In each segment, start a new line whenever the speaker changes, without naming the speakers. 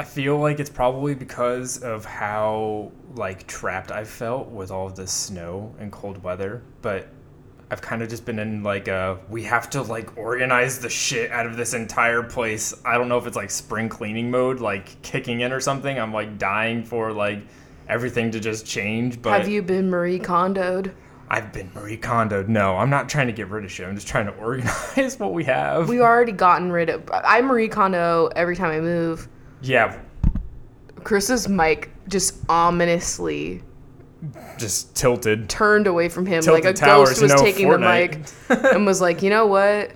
I feel like it's probably because of how like trapped I felt with all of this snow and cold weather, but I've kind of just been in like a we have to like organize the shit out of this entire place. I don't know if it's like spring cleaning mode like kicking in or something. I'm like dying for like everything to just change, but
Have you been Marie Kondoed?
I've been Marie Kondoed. No, I'm not trying to get rid of shit. I'm just trying to organize what we have.
We've already gotten rid of. I Marie Kondo every time I move.
Yeah,
Chris's mic just ominously
just tilted.
turned away from him
Tilted
like a ghost was
know,
taking
Fortnite.
the mic and was like, you know what?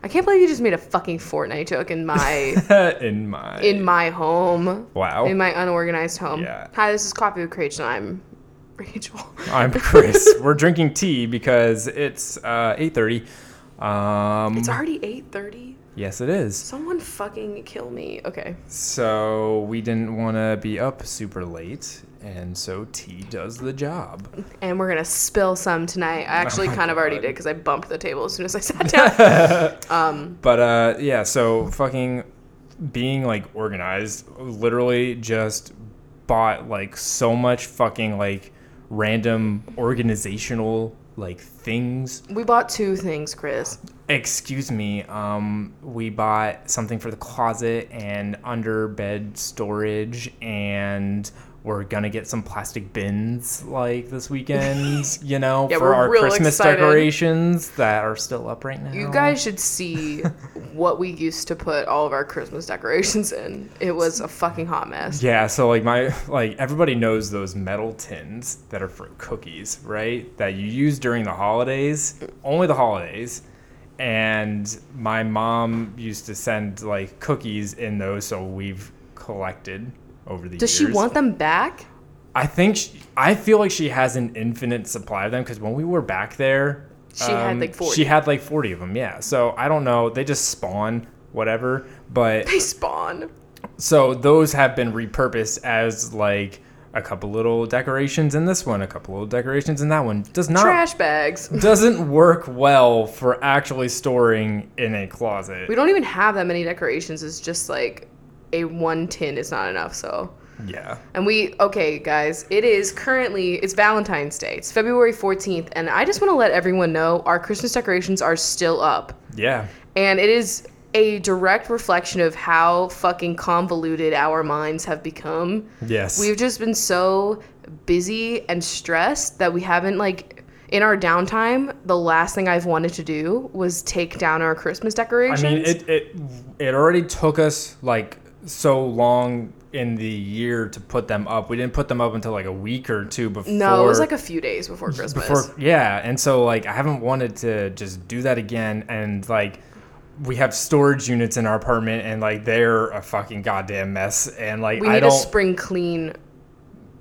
I can't believe you just made a fucking Fortnite joke in my
in my
in my home.
wow.
In my unorganized home.
Yeah.
Hi, this is Coffee with Rachel. I'm Rachel.
I'm Chris. We're drinking tea because it's uh, 8:30. Um,
It's already 8:30.
Yes, it is.
Someone fucking kill me. Okay.
So we didn't want to be up super late, and so tea does the job.
And we're gonna spill some tonight. I actually
Oh
kind of already did because I bumped the table as soon as I sat down. um,
But uh, yeah, so fucking being like organized, literally just bought like so much fucking like random organizational like things
we bought two things, Chris.
Excuse me. Um, we bought something for the closet and under bed storage, and we're gonna get some plastic bins like this weekend. You know,
Yeah,
for our Christmas
excited.
decorations that are still up right now.
You guys should see what we used to put all of our Christmas decorations in. It was a fucking hot mess.
Yeah, so like my like everybody knows those metal tins that are for cookies, right? That you use during the holidays, only the holidays. And my mom used to send like cookies in those, so we've collected over the
Does
years.
she want them back?
I think she, I feel like she has an infinite supply of them because when we were back there,
She had, um, like, 40.
She had like forty of them, yeah. So I don't know. They just spawn whatever, but
They spawn.
so those have been repurposed as like a couple little decorations in this one, a couple little decorations in that one. Does not
Trash bags.
doesn't work well for actually storing in a closet.
We don't even have that many decorations. It's just like a one tin is not enough. So,
yeah.
and we okay, guys. It is currently it's Valentine's Day. It's February fourteenth, and I just want to let everyone know our Christmas decorations are still up,
Yeah.
and it is a direct reflection of how fucking convoluted our minds have become.
Yes.
We've just been so busy and stressed that we haven't like in our downtime. The last thing I've wanted to do was take down our Christmas decorations.
I mean, it, it it already took us like so long in the year to put them up. We didn't put them up until like a week or two before.
no, it was like a few days before Christmas.
before yeah, and so like I haven't wanted to just do that again and like we have storage units in our apartment and like they're a fucking goddamn mess and like
we
I
need
don't
to spring clean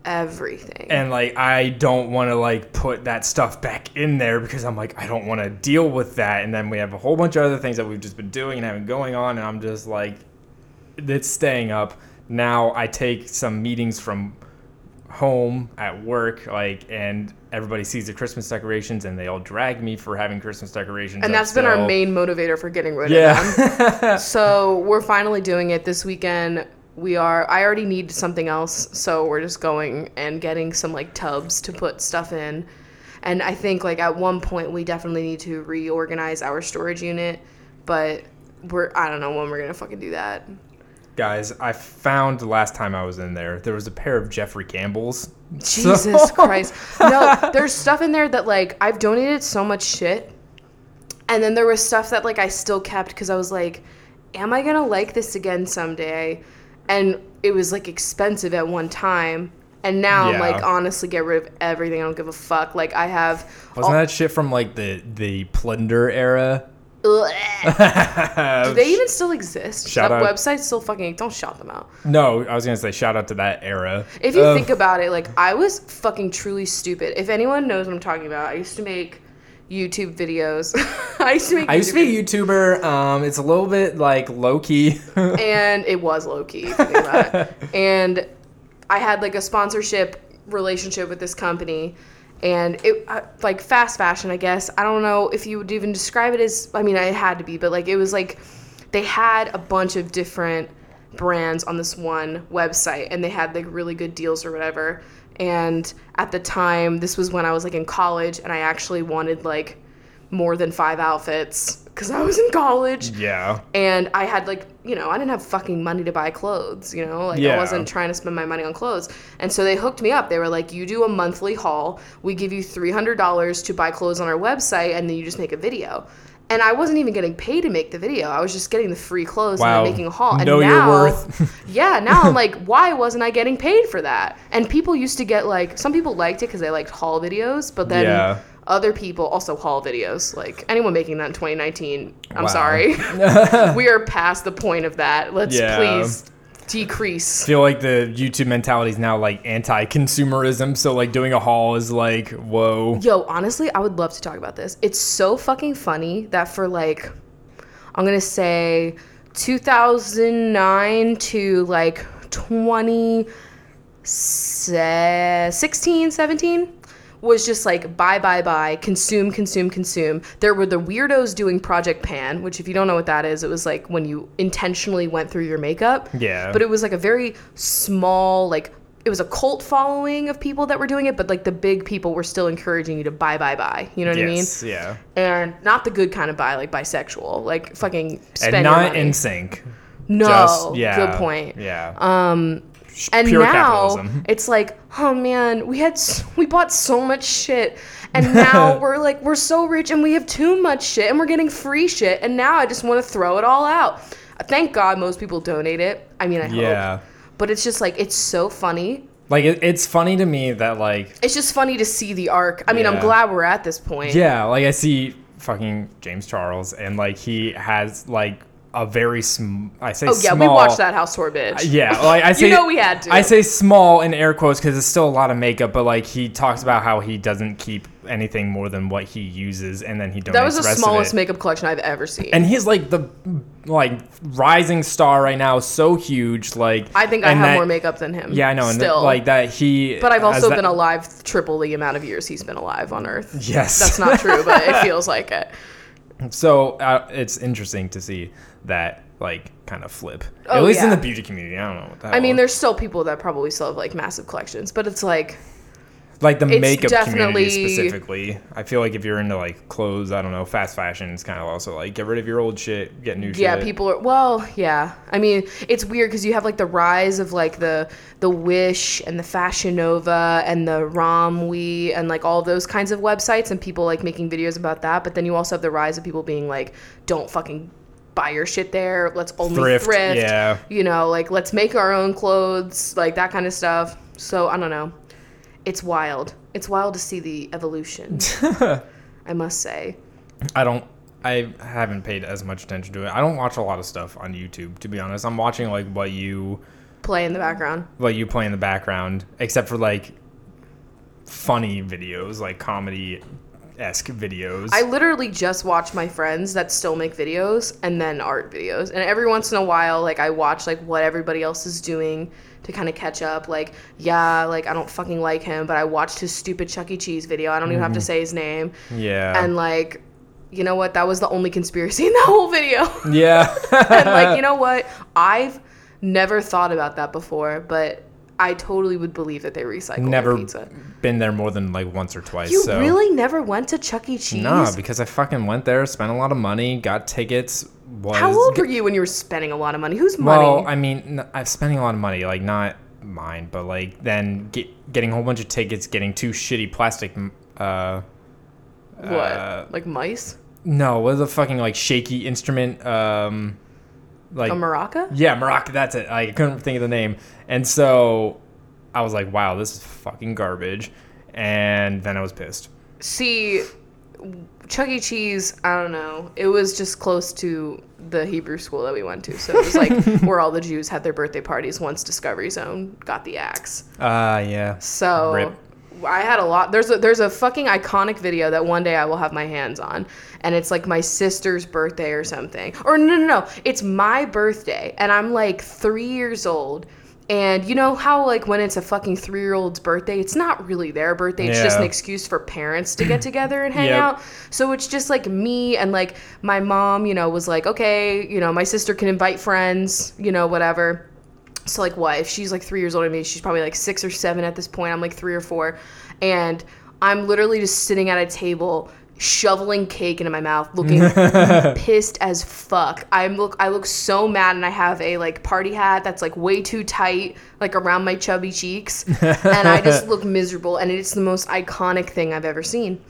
everything.
and like I don't want to like put that stuff back in there because I'm like I don't want to deal with that and then we have a whole bunch of other things that we've just been doing and having going on and I'm just like it's staying up. Now I take some meetings from home at work like and everybody sees the Christmas decorations and they all drag me for having Christmas decorations.
and that's been our main motivator for getting rid of them.
Yeah.
So we're finally doing it this weekend. We are. I already need something else, so we're just going and getting some like tubs to put stuff in. And I think like at one point we definitely need to reorganize our storage unit, but we're I don't know when we're gonna fucking do that.
Guys, I found the last time I was in there, there was a pair of Jeffrey Campbell's. So-
Jesus Christ. No, there's stuff in there that like I've donated so much shit. And then there was stuff that like I still kept because I was like, am I gonna like this again someday? And it was like expensive at one time. And now I'm like, honestly, get rid of everything. I don't give a fuck. Like I have.
Wasn't that shit from like the the plunder era?
Ugh. Do they even still exist?
Shout
that
out-
website still fucking don't shout them out.
No, I was gonna say shout out to that era.
If you
of-
think about it, like I was fucking truly stupid. If anyone knows what I'm talking about, I used to make YouTube videos. I used to make.
I used to be a YouTuber. Um, it's a little bit like low key.
and it was low key. if you think about it. And I had like a sponsorship relationship with this company, and it like fast fashion. I guess I don't know if you would even describe it as. I mean, it had to be, but like it was like they had a bunch of different brands on this one website and they had like really good deals or whatever. And at the time, this was when I was like in college and I actually wanted like more than five outfits because I was in college.
Yeah.
and I had like you know I didn't have fucking money to buy clothes you know? Like I wasn't trying to spend my money on clothes. And so they hooked me up. They were like you do a monthly haul. We give you $300 to buy clothes on our website and then you just make a video. And I wasn't even getting paid to make the video. I was just getting the free clothes
Wow.
and making a haul. And
Know your
now
worth.
yeah now I'm like why wasn't I getting paid for that? And people used to get like some people liked it because they liked haul videos but then
Yeah.
Other people also haul videos like anyone making that in 2019 i'm
Wow.
sorry we are past the point of that let's
Yeah.
please decrease I
feel like the YouTube mentality is now like anti-consumerism. So like doing a haul is like, whoa.
yo honestly i would love to talk about this it's so fucking funny that for like i'm gonna say 2009 to like 2016 17 was just like buy buy buy consume consume consume there were the weirdos doing project pan which if you don't know what that is it was like when you intentionally went through your makeup
Yeah.
but it was like a very small like it was a cult following of people that were doing it but like the big people were still encouraging you to buy buy buy you know what
yes.
i mean
Yeah.
and not the good kind of buy like bisexual like fucking spend
And not NSYNC.
no
Just yeah.
good point
Yeah. Um.
And
pure
now
capitalism.
it's like oh man we had we bought so much shit. And now we're like we're so rich and we have too much shit and we're getting free shit. And now i just want to throw it all out. Uh, thank god most people donate it. I mean i hope.
Yeah.
hope but it's just like it's so funny.
Like it, it's funny to me that like
it's just funny to see the arc. I mean i'm glad we're at this point.
Yeah, like I see fucking James Charles and like he has like a very sm- I say
oh yeah
small.
we watched that house tour bitch
Yeah, like I say, you
know we had to.
I say small in air quotes because it's still a lot of makeup, but like he talks about how he doesn't keep anything more than what he uses, and then he donates
that was the
rest
smallest makeup collection i've ever seen
and he's like the like rising star right now, so huge. Like
i think i have
that-
more makeup than him
Yeah, I know, and
still
like that he.
But I've also
that-
been alive triple the amount of years he's been alive on Earth.
Yes,
That's not true, but it feels like it.
So uh, it's interesting to see that like kind of flip. At
Oh,
least in the beauty community, I don't know
I mean, there's still people that probably still have like massive collections, but it's like,
like the
it's
makeup community specifically. I feel like if you're into like clothes, I don't know, fast fashion, it's kind of also like get rid of your old shit, get new
yeah,
shit.
Yeah, people are. Well, yeah. I mean, it's weird because you have like the rise of like the the Wish and the Fashion Nova and the Romwe and like all those kinds of websites and people like making videos about that. But then you also have the rise of people being like, don't fucking buy your shit there. Let's only
Thrift,
thrift.
yeah.
You know, like let's make our own clothes, like that kind of stuff. So I don't know. It's wild. It's wild to see the evolution. I must say.
I don't. I haven't paid as much attention to it. I don't watch a lot of stuff on YouTube, to be honest. I'm watching like what you
Play in the background.
what you play in the background, except for like funny videos, like comedy esque videos.
I literally just watch my friends that still make videos and then art videos. And every once in a while, like I watch like what everybody else is doing to kind of catch up. Like, yeah, like I don't fucking like him, but I watched his stupid Chuck E. Cheese video. I don't even have to mm-hmm. say his name.
yeah.
And like, you know what? That was the only conspiracy in that whole video.
yeah.
and like, you know what? I've never thought about that before, but I totally would believe that they recycle
Never
pizza.
been there more than like once or twice.
You
so.
really never went to Chuck E. Cheese?
No, because I fucking went there, spent a lot of money, got tickets. Was
How old were you when you were spending a lot of money? Whose money?
well, I mean, I'm spending a lot of money, like not mine, but like then get, getting a whole bunch of tickets, getting two shitty plastic. Uh,
what?
uh,
like mice?
no, what is a fucking like shaky instrument? Um, like
A maraca?
yeah, maraca. That's it. I couldn't think of the name, and so I was like, wow, this is fucking garbage, and then I was pissed.
See, Chuck E. Cheese, I don't know. It was just close to the Hebrew school that we went to. So it was like where all the Jews had their birthday parties once Discovery Zone got the axe.
Ah, yeah.
So
Rip.
I had a lot. There's a there's a fucking iconic video that one day I will have my hands on, and it's like my sister's birthday or something. Or no no no, it's my birthday, and I'm like three years old. And you know how like when it's a fucking three year old's birthday, it's not really their birthday. It's just an excuse for parents to get together and hang
Yep.
out. So it's just like me and like my mom, you know, was like, okay, you know, my sister can invite friends, you know, whatever So like what? If she's like three years older than me, she's probably like six or seven at this point. I'm like three or four, and I'm literally just sitting at a table shoveling cake into my mouth, looking pissed as fuck. I look I look so mad and I have a like party hat that's like way too tight, like around my chubby cheeks. and I just look miserable and it's the most iconic thing I've ever seen.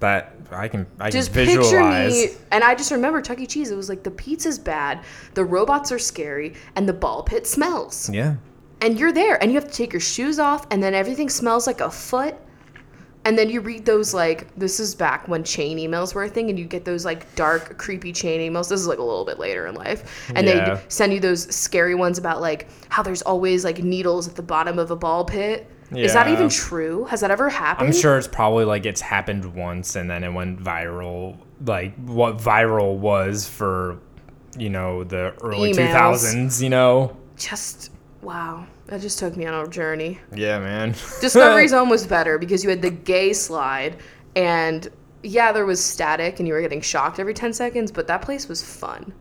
That I can I
Just
can
picture me and I just remember Chuck E. Cheese. It was like the pizza's bad, the robots are scary, and the ball pit smells.
Yeah.
And you're there and you have to take your shoes off and then everything smells like a foot. And then you read those like this is back when chain emails were a thing, and you get those like dark, creepy chain emails. This is like a little bit later in life, and
Yeah.
they send you those scary ones about like how there's always like needles at the bottom of a ball pit. Is that even true? Has that ever happened?
I'm sure it's probably like it's happened once and then it went viral. Like what viral was for, you know, the early
Emails.
2000s, you know?
Just wow, that just took me on a journey.
Yeah, man.
Discovery Zone was better because you had the gay slide, and yeah, there was static, and you were getting shocked every ten seconds. But that place was fun.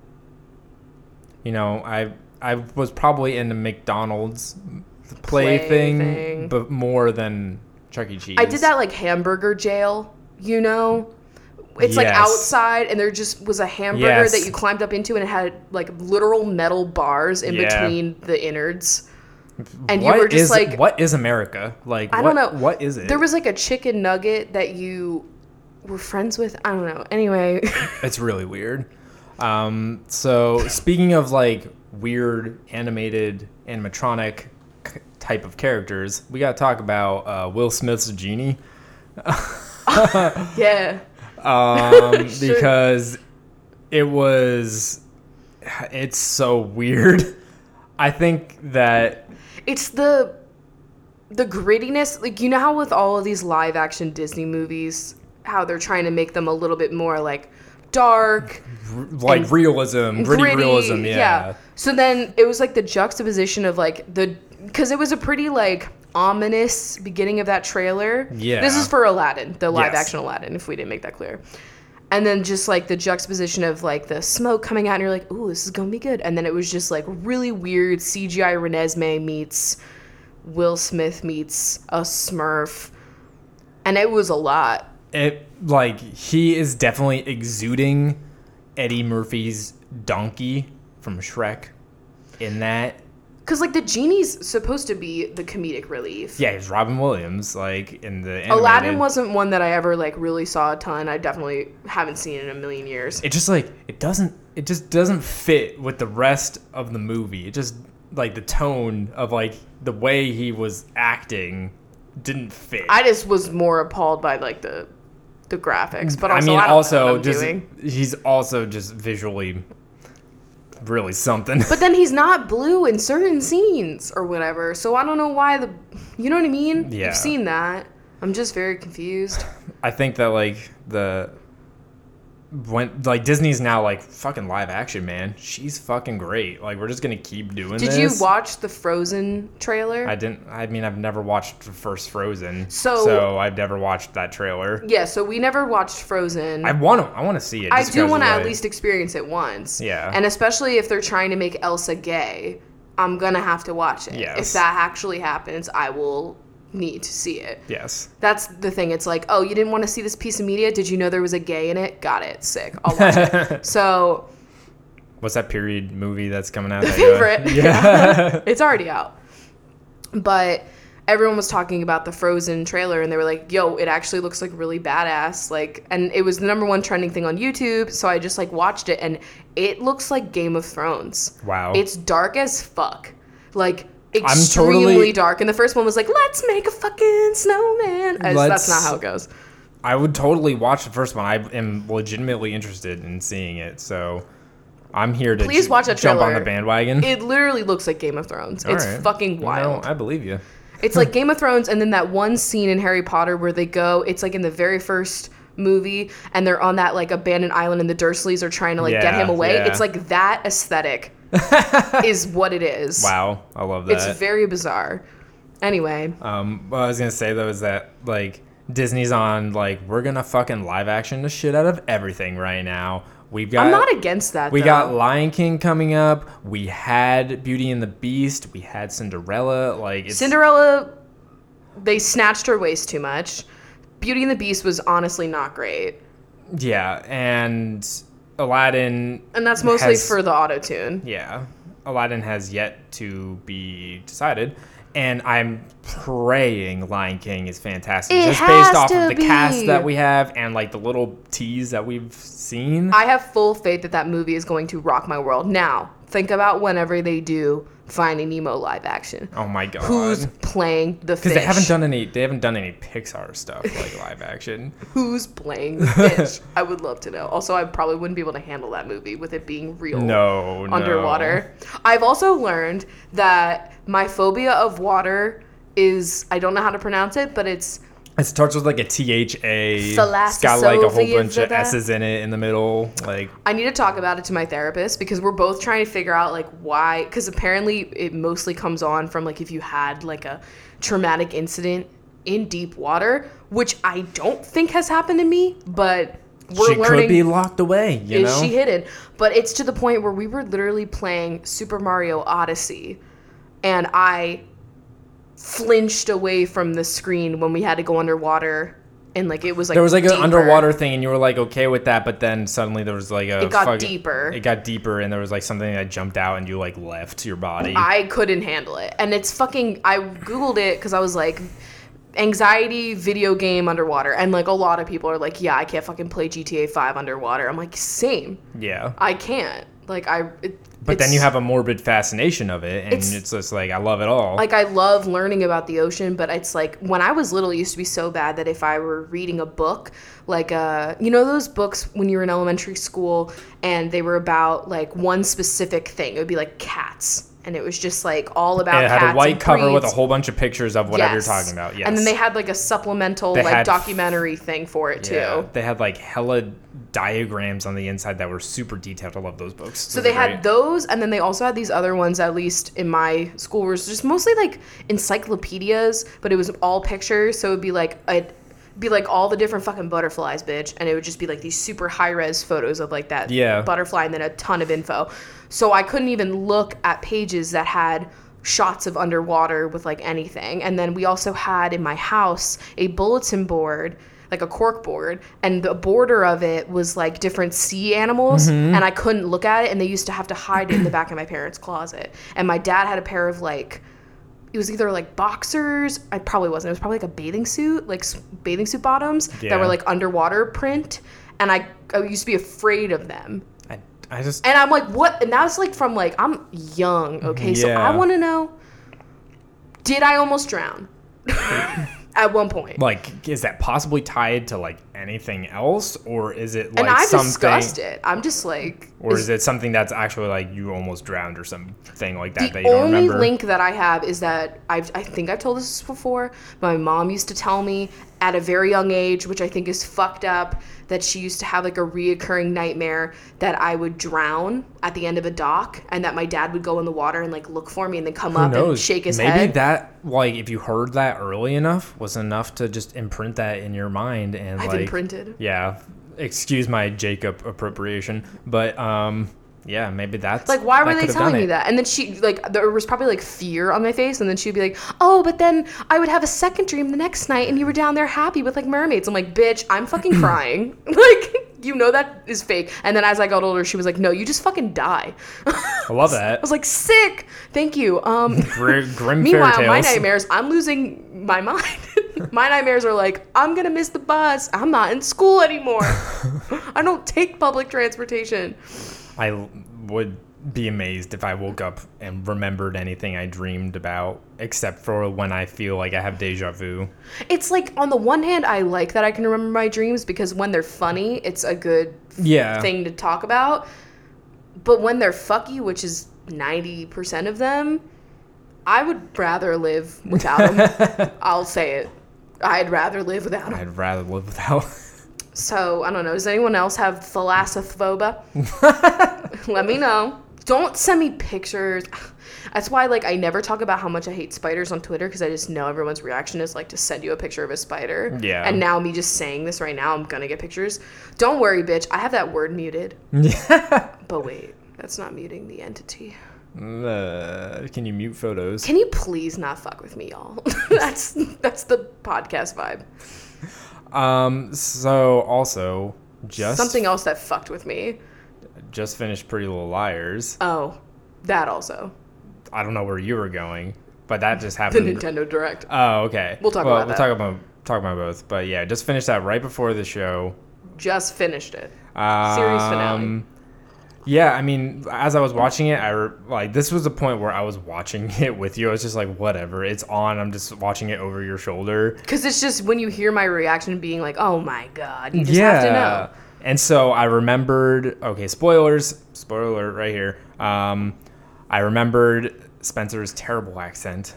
you know, I I was probably in the McDonald's play,
Play
thing,
thing.
but more than Chuck E. Cheese.
I did that like hamburger jail, you know? It's like outside and there just was a hamburger
Yes.
that you climbed up into and it had like literal metal bars in
Yeah.
between the innards. And
What
you were just
is-
like
what is America? Like
I
what,
don't know.
what is it?
there was like a chicken nugget that you were friends with. I don't know. Anyway,
It's really weird. Um, so speaking of like weird animated animatronic c- type of characters, we got to talk about uh, Will Smith's genie
yeah.
um,
Sure.
because it was it's so weird. I think that
It's the the grittiness, like you know how with all of these live action Disney movies, how they're trying to make them a little bit more like dark,
r- like realism, gritty,
gritty,
realism, yeah.
So then it was like the juxtaposition of like the because it was a pretty like ominous beginning of that trailer.
Yeah.
This is for Aladdin, the live
Yes.
action Aladdin, if we didn't make that clear. And then just like the juxtaposition of like the smoke coming out, and you're like, "Ooh, this is gonna be good." And then it was just like really weird CGI Renesmee meets Will Smith meets a Smurf, and it was a lot.
it like he is definitely exuding Eddie Murphy's donkey from Shrek in that.
Cause like the genie's supposed to be the comedic relief.
Yeah, he's Robin Williams, like in the animated.
Aladdin wasn't one that I ever like really saw a ton. I definitely haven't seen in a million years.
It just like it doesn't it just doesn't fit with the rest of the movie. It just like the tone of like the way he was acting didn't fit.
I just was more appalled by like the the graphics, but
I
also
mean,
I don't know
also just
doing.
he's also just visually really something.
But then he's not blue in certain scenes or whatever, so I don't know why the. You know what I mean?
Yeah.
I've seen that. I'm just very confused.
I think that like the when like Disney's now like fucking live action, man. She's fucking great. Like we're just gonna keep doing
Did
this.
you watch the Frozen trailer?
I didn't. I mean, I've never watched the first Frozen,
So-
so I've never watched that trailer.
yeah, so we never watched Frozen.
I want to. I want to see it.
I do want to at least experience it once.
Yeah.
And especially if they're trying to make Elsa gay, I'm gonna have to watch it.
Yes.
If that actually happens, I will need to see it.
Yes.
That's the thing. It's like, oh, you didn't want to see this piece of media? Did you know there was a gay in it? Got it. Sick. I'll watch it. So
What's that period movie that's coming out?
the
that
favorite.
Yeah.
it's already out. But everyone was talking about the Frozen trailer and they were like, yo, it actually looks like really badass. Like and it was the number one trending thing on YouTube, so I just like watched it and it looks like Game of Thrones.
wow.
It's dark as fuck. Like extremely
totally-
dark. And the first one was like, let's make a fucking snowman. As- That's not how it goes.
I would totally watch the first one. I am legitimately interested in seeing it. So I'm here to
Please
j-
watch that
jump on the bandwagon.
It literally looks like Game of Thrones.
All
it's
right.
fucking
You know,
wild.
I believe you.
It's like Game of Thrones, and then that one scene in Harry Potter where they go. It's like in the very first movie, and they're on that like abandoned island, and the Dursleys are trying to like get him away.
yeah.
It's like that aesthetic is what it is.
Wow, I love that.
It's very bizarre. Anyway,
Um, what I was gonna say though is that like Disney's on like we're gonna fucking live action the shit out of everything right now. We've got
I'm not against that.
we
though.
got Lion King coming up. We had Beauty and the Beast. We had Cinderella. Like it's,
Cinderella. They snatched her waist too much. Beauty and the Beast was honestly not great,
Yeah, and Aladdin.
and that's mostly
has-
for the auto tune.
Yeah, Aladdin has yet to be decided, and I'm praying Lion King is fantastic,
It
just based off of the cast that we have and like the little tease that we've seen.
I have full faith that that movie is going to rock my world. Now, think about whenever they do Finding Nemo live action.
oh my god!
Who's playing the fish?
because they haven't done any, they haven't done any Pixar stuff like live action.
Who's playing the fish? I would love to know. Also, I probably wouldn't be able to handle that movie with it being real.
No, no.
underwater. I've also learned that my phobia of water is I don't know how to pronounce it, but it's
It starts with like a T H A. It's got like a whole bunch of. S's in it in the middle. Like
I need to talk about it to my therapist because we're both trying to figure out like why because apparently it mostly comes on from like if you had like a traumatic incident in deep water, which I don't think has happened to me, but we're
she
learning
could be locked away. You
is
know.
she hidden? But it's to the point where we were literally playing Super Mario Odyssey, and I flinched away from the screen when we had to go underwater, and like it was like
there was like an underwater thing, and you were like okay with that, but then suddenly there was like a.
It got
fucking-
deeper.
It got deeper, and there was like something that jumped out, and you like left your body.
I couldn't handle it, and it's fucking. I googled it because I was like. Anxiety video game underwater, and like a lot of people are like, "Yeah, I can't fucking play GTA 5 underwater." I'm like, "Same,
yeah.
I can't." Like I, it,
But then you have a morbid fascination of it, and
It's-
it's, just like I love it all.
like I love learning about the ocean, but it's like when I was little, it used to be so bad that if I were reading a book, like uh, you know those books when you were in elementary school and they were about like one specific thing, it would be like cats, and it was just like all about.
And it had a white cover with a whole bunch of pictures of whatever
Yes.
you're talking about. Yes.
And then they had like a supplemental
They
like documentary thing for it too.
Yeah, they had like hella diagrams on the inside that were super detailed. I love those books.
So they had those, and then they also had these other ones. At least in my school, was just mostly like encyclopedias, but it was all pictures. So it'd be like a, be like all the different fucking butterflies, bitch, and it would just be like these super high res photos of like that
Yeah.
butterfly, and then a ton of info. So I couldn't even look at pages that had shots of underwater with like anything. And then we also had in my house a bulletin board like a cork board and the border of it was like different sea animals mm-hmm. and I couldn't look at it and they used to have to hide it in the back of my parents' closet. And my dad had a pair of like it was either like boxers, I probably wasn't. It was probably like a bathing suit, like bathing suit bottoms that were like underwater print and I, I used to be afraid of them.
I, just
And I'm like, what? And that's like from like I'm young, mm-hmm. okay? So I want to know, did I almost drown at one point?
like is that possibly tied to like anything else, or is it like
and I
something?
discussed it. I'm just like,
Or
is-
it something that's actually like you almost drowned or something like that
the
that you don't
only
remember?
link that I have is that I've, I think I've told this before. My mom used to tell me at a very young age, which I think is fucked up, that she used to have like a reoccurring nightmare that I would drown at the end of a dock, and that my dad would go in the water and like look for me and then come
Who
up and shake his
Maybe
head.
Maybe that like if you heard that early enough was enough to just imprint that in your mind and
I've
like
imprinted.
yeah. Excuse my Jacob appropriation, but um yeah, maybe that's
Like, why were they telling me that? And then she, like, there was probably like fear on my face, and then she'd be like, "Oh, but then I would have a second dream the next night, and you were down there happy with like mermaids." I'm like, "Bitch, I'm fucking crying." like, you know that is fake. And then as I got older, she was like, "No, you just fucking die."
I love that.
I was like, "Sick, thank you." Um,
Grim, grim
meanwhile, my nightmares, I'm losing my mind. my nightmares are like, I'm gonna miss the bus. I'm not in school anymore. I don't take public transportation.
I l- would be amazed if I woke up and remembered anything I dreamed about, except for when I feel like I have deja vu.
It's like on the one hand, I like that I can remember my dreams because when they're funny, it's a good
Yeah.
thing to talk about. But when they're fucky, which is ninety percent of them, I would rather live without them. I'll say it. I'd rather live without them.
I'd rather live without.
So I don't know. Does anyone else have thalassophobia? Let me know. Don't send me pictures. That's why like I never talk about how much I hate spiders on Twitter because I just know everyone's reaction is like to send you a picture of a spider.
Yeah.
And now me just saying this right now, I'm gonna get pictures. Don't worry, bitch. I have that word muted. But wait, that's not muting the entity.
Uh, can you mute photos?
Can you please not fuck with me, y'all? that's that's the podcast vibe.
Um. So also just
Something else that fucked with me.
just finished Pretty Little Liars.
Oh, that also.
I don't know where you were going, but that just happened. The.
Nintendo Direct.
Oh, okay.
We'll talk
well,
about
we'll
that.
talk about talk about both. But yeah, just finished that right before the show.
Just finished it.
Um,
Series finale.
Yeah, I mean, as I was watching it, I re- like this was the point where I was watching it with you. I was just like, whatever, it's on. I'm just watching it over your shoulder.
Because it's just when you hear my reaction being like, oh my god, you just have to know.
And so I remembered. Okay, spoilers. Spoiler alert right here. Um, I remembered Spencer's terrible accent.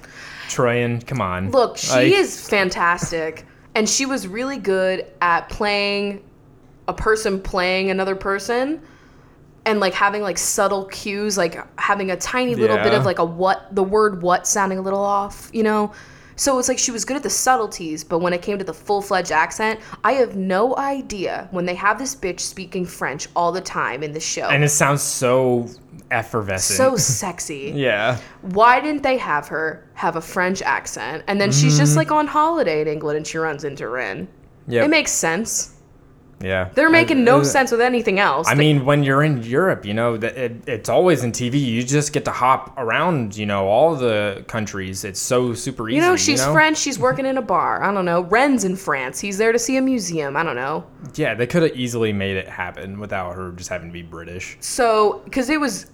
Troian, come on.
Look, she
Like,
is fantastic. And she was really good at playing a person playing another person and like having like subtle cues, like having a tiny little bit of like a what, the word what sounding a little off, you know? So it's like she was good at the subtleties, but when it came to the full fledged accent, I have no idea when they have this bitch speaking French all the time in the show.
And it sounds so effervescent.
so sexy.
yeah.
why didn't they have her have a French accent? And then she's
Mm-hmm.
just like on holiday in England and she runs into Wren.
Yeah.
It makes sense.
Yeah.
They're making no
Uh,
sense with anything else.
I
They-
mean, when you're in Europe, you know, that it, it's always in TV. You just get to hop around, you know, all the countries. It's so super easy.
you know, she's
know?
French. She's working in a bar. I don't know. Wren's in France. He's there to see a museum. I don't know.
Yeah, they could have easily made it happen without her just having to be British.
So, because it was,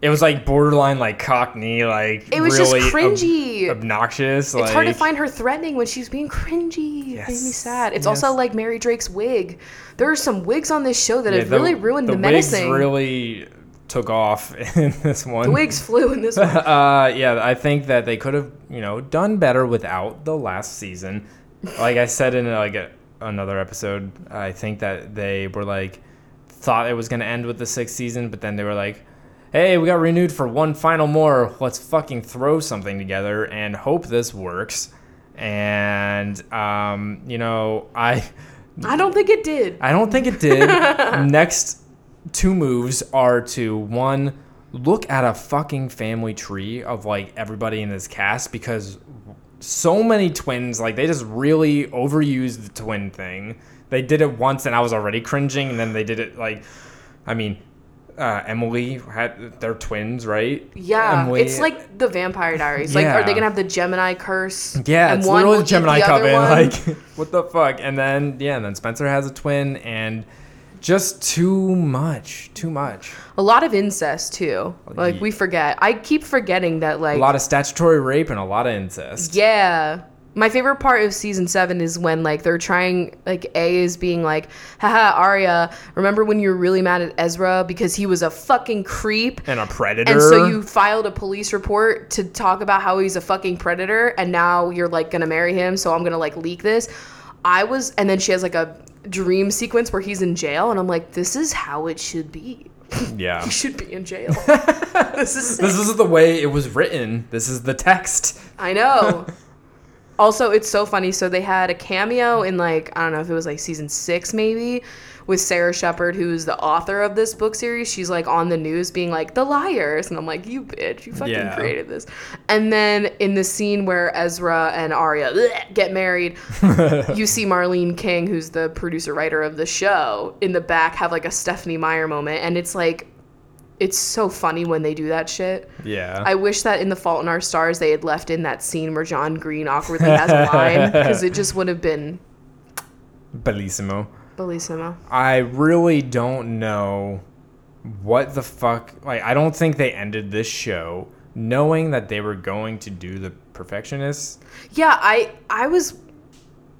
It was like borderline, like Cockney, like
it was
really
just cringy.
ob- obnoxious.
it's
like,
hard to find her threatening when she's being cringy. It made me sad. It's
yes.
also like Mary Drake's wig. There are some wigs on this show that
Yeah,
have really ruined the,
wigs
menacing.
really took off in this one.
the wigs flew in this one.
uh, yeah, I think that they could have, you know, done better without the last season. Like I said in like a, another episode, I think that they were like thought it was gonna end with the sixth season, but then they were like, "Hey, we got renewed for one final more. Let's fucking throw something together and hope this works." And um, you know, I
I don't think it did.
I don't think it did. Next two moves are to one look at a fucking family tree of like everybody in this cast because so many twins like they just really overused the twin thing. They did it once and I was already cringing and then they did it like I mean uh, Emily had they're twins, right?
Yeah,
Emily-
it's like the Vampire Diaries. Like, are they gonna have the Gemini curse?
Yeah,
and
it's
one
literally
will
the
eat
Gemini coven. Like, what the fuck? And then yeah, and then Spencer has a twin, and just too much, too much.
a lot of incest too. Like we forget. I keep forgetting that. Like,
A lot of statutory rape and a lot of incest.
yeah. My favorite part of season seven is when like they're trying like A is being like, haha, Aria, remember when you were really mad at Ezra because he was a fucking creep?
And a predator.
And so you filed a police report to talk about how he's a fucking predator, and now you're like gonna marry him, so I'm gonna like leak this. I was, and then she has like a dream sequence where he's in jail, and I'm like, this is how it should be.
yeah.
He should be in jail. this is sick.
This is the way it was written. This is the text.
I know. also, it's so funny. So they had a cameo in like I don't know if it was like season six maybe with Sara Shepard, who's the author of this book series. She's like on the news being like the liars, and I'm like, you bitch, you fucking
Yeah.
created this. And then in the scene where Ezra and Aria bleh, get married, you see Marlene King, who's the producer writer of the show, in the back have like a Stephenie Meyer moment, and it's like. It's so funny when they do that shit.
Yeah.
I wish that in The Fault in Our Stars they had left in that scene where John Green awkwardly has a line because it just would have been
Bellissimo.
bellissimo.
I really don't know what the fuck. Like, I don't think they ended this show knowing that they were going to do the perfectionists.
Yeah, I I was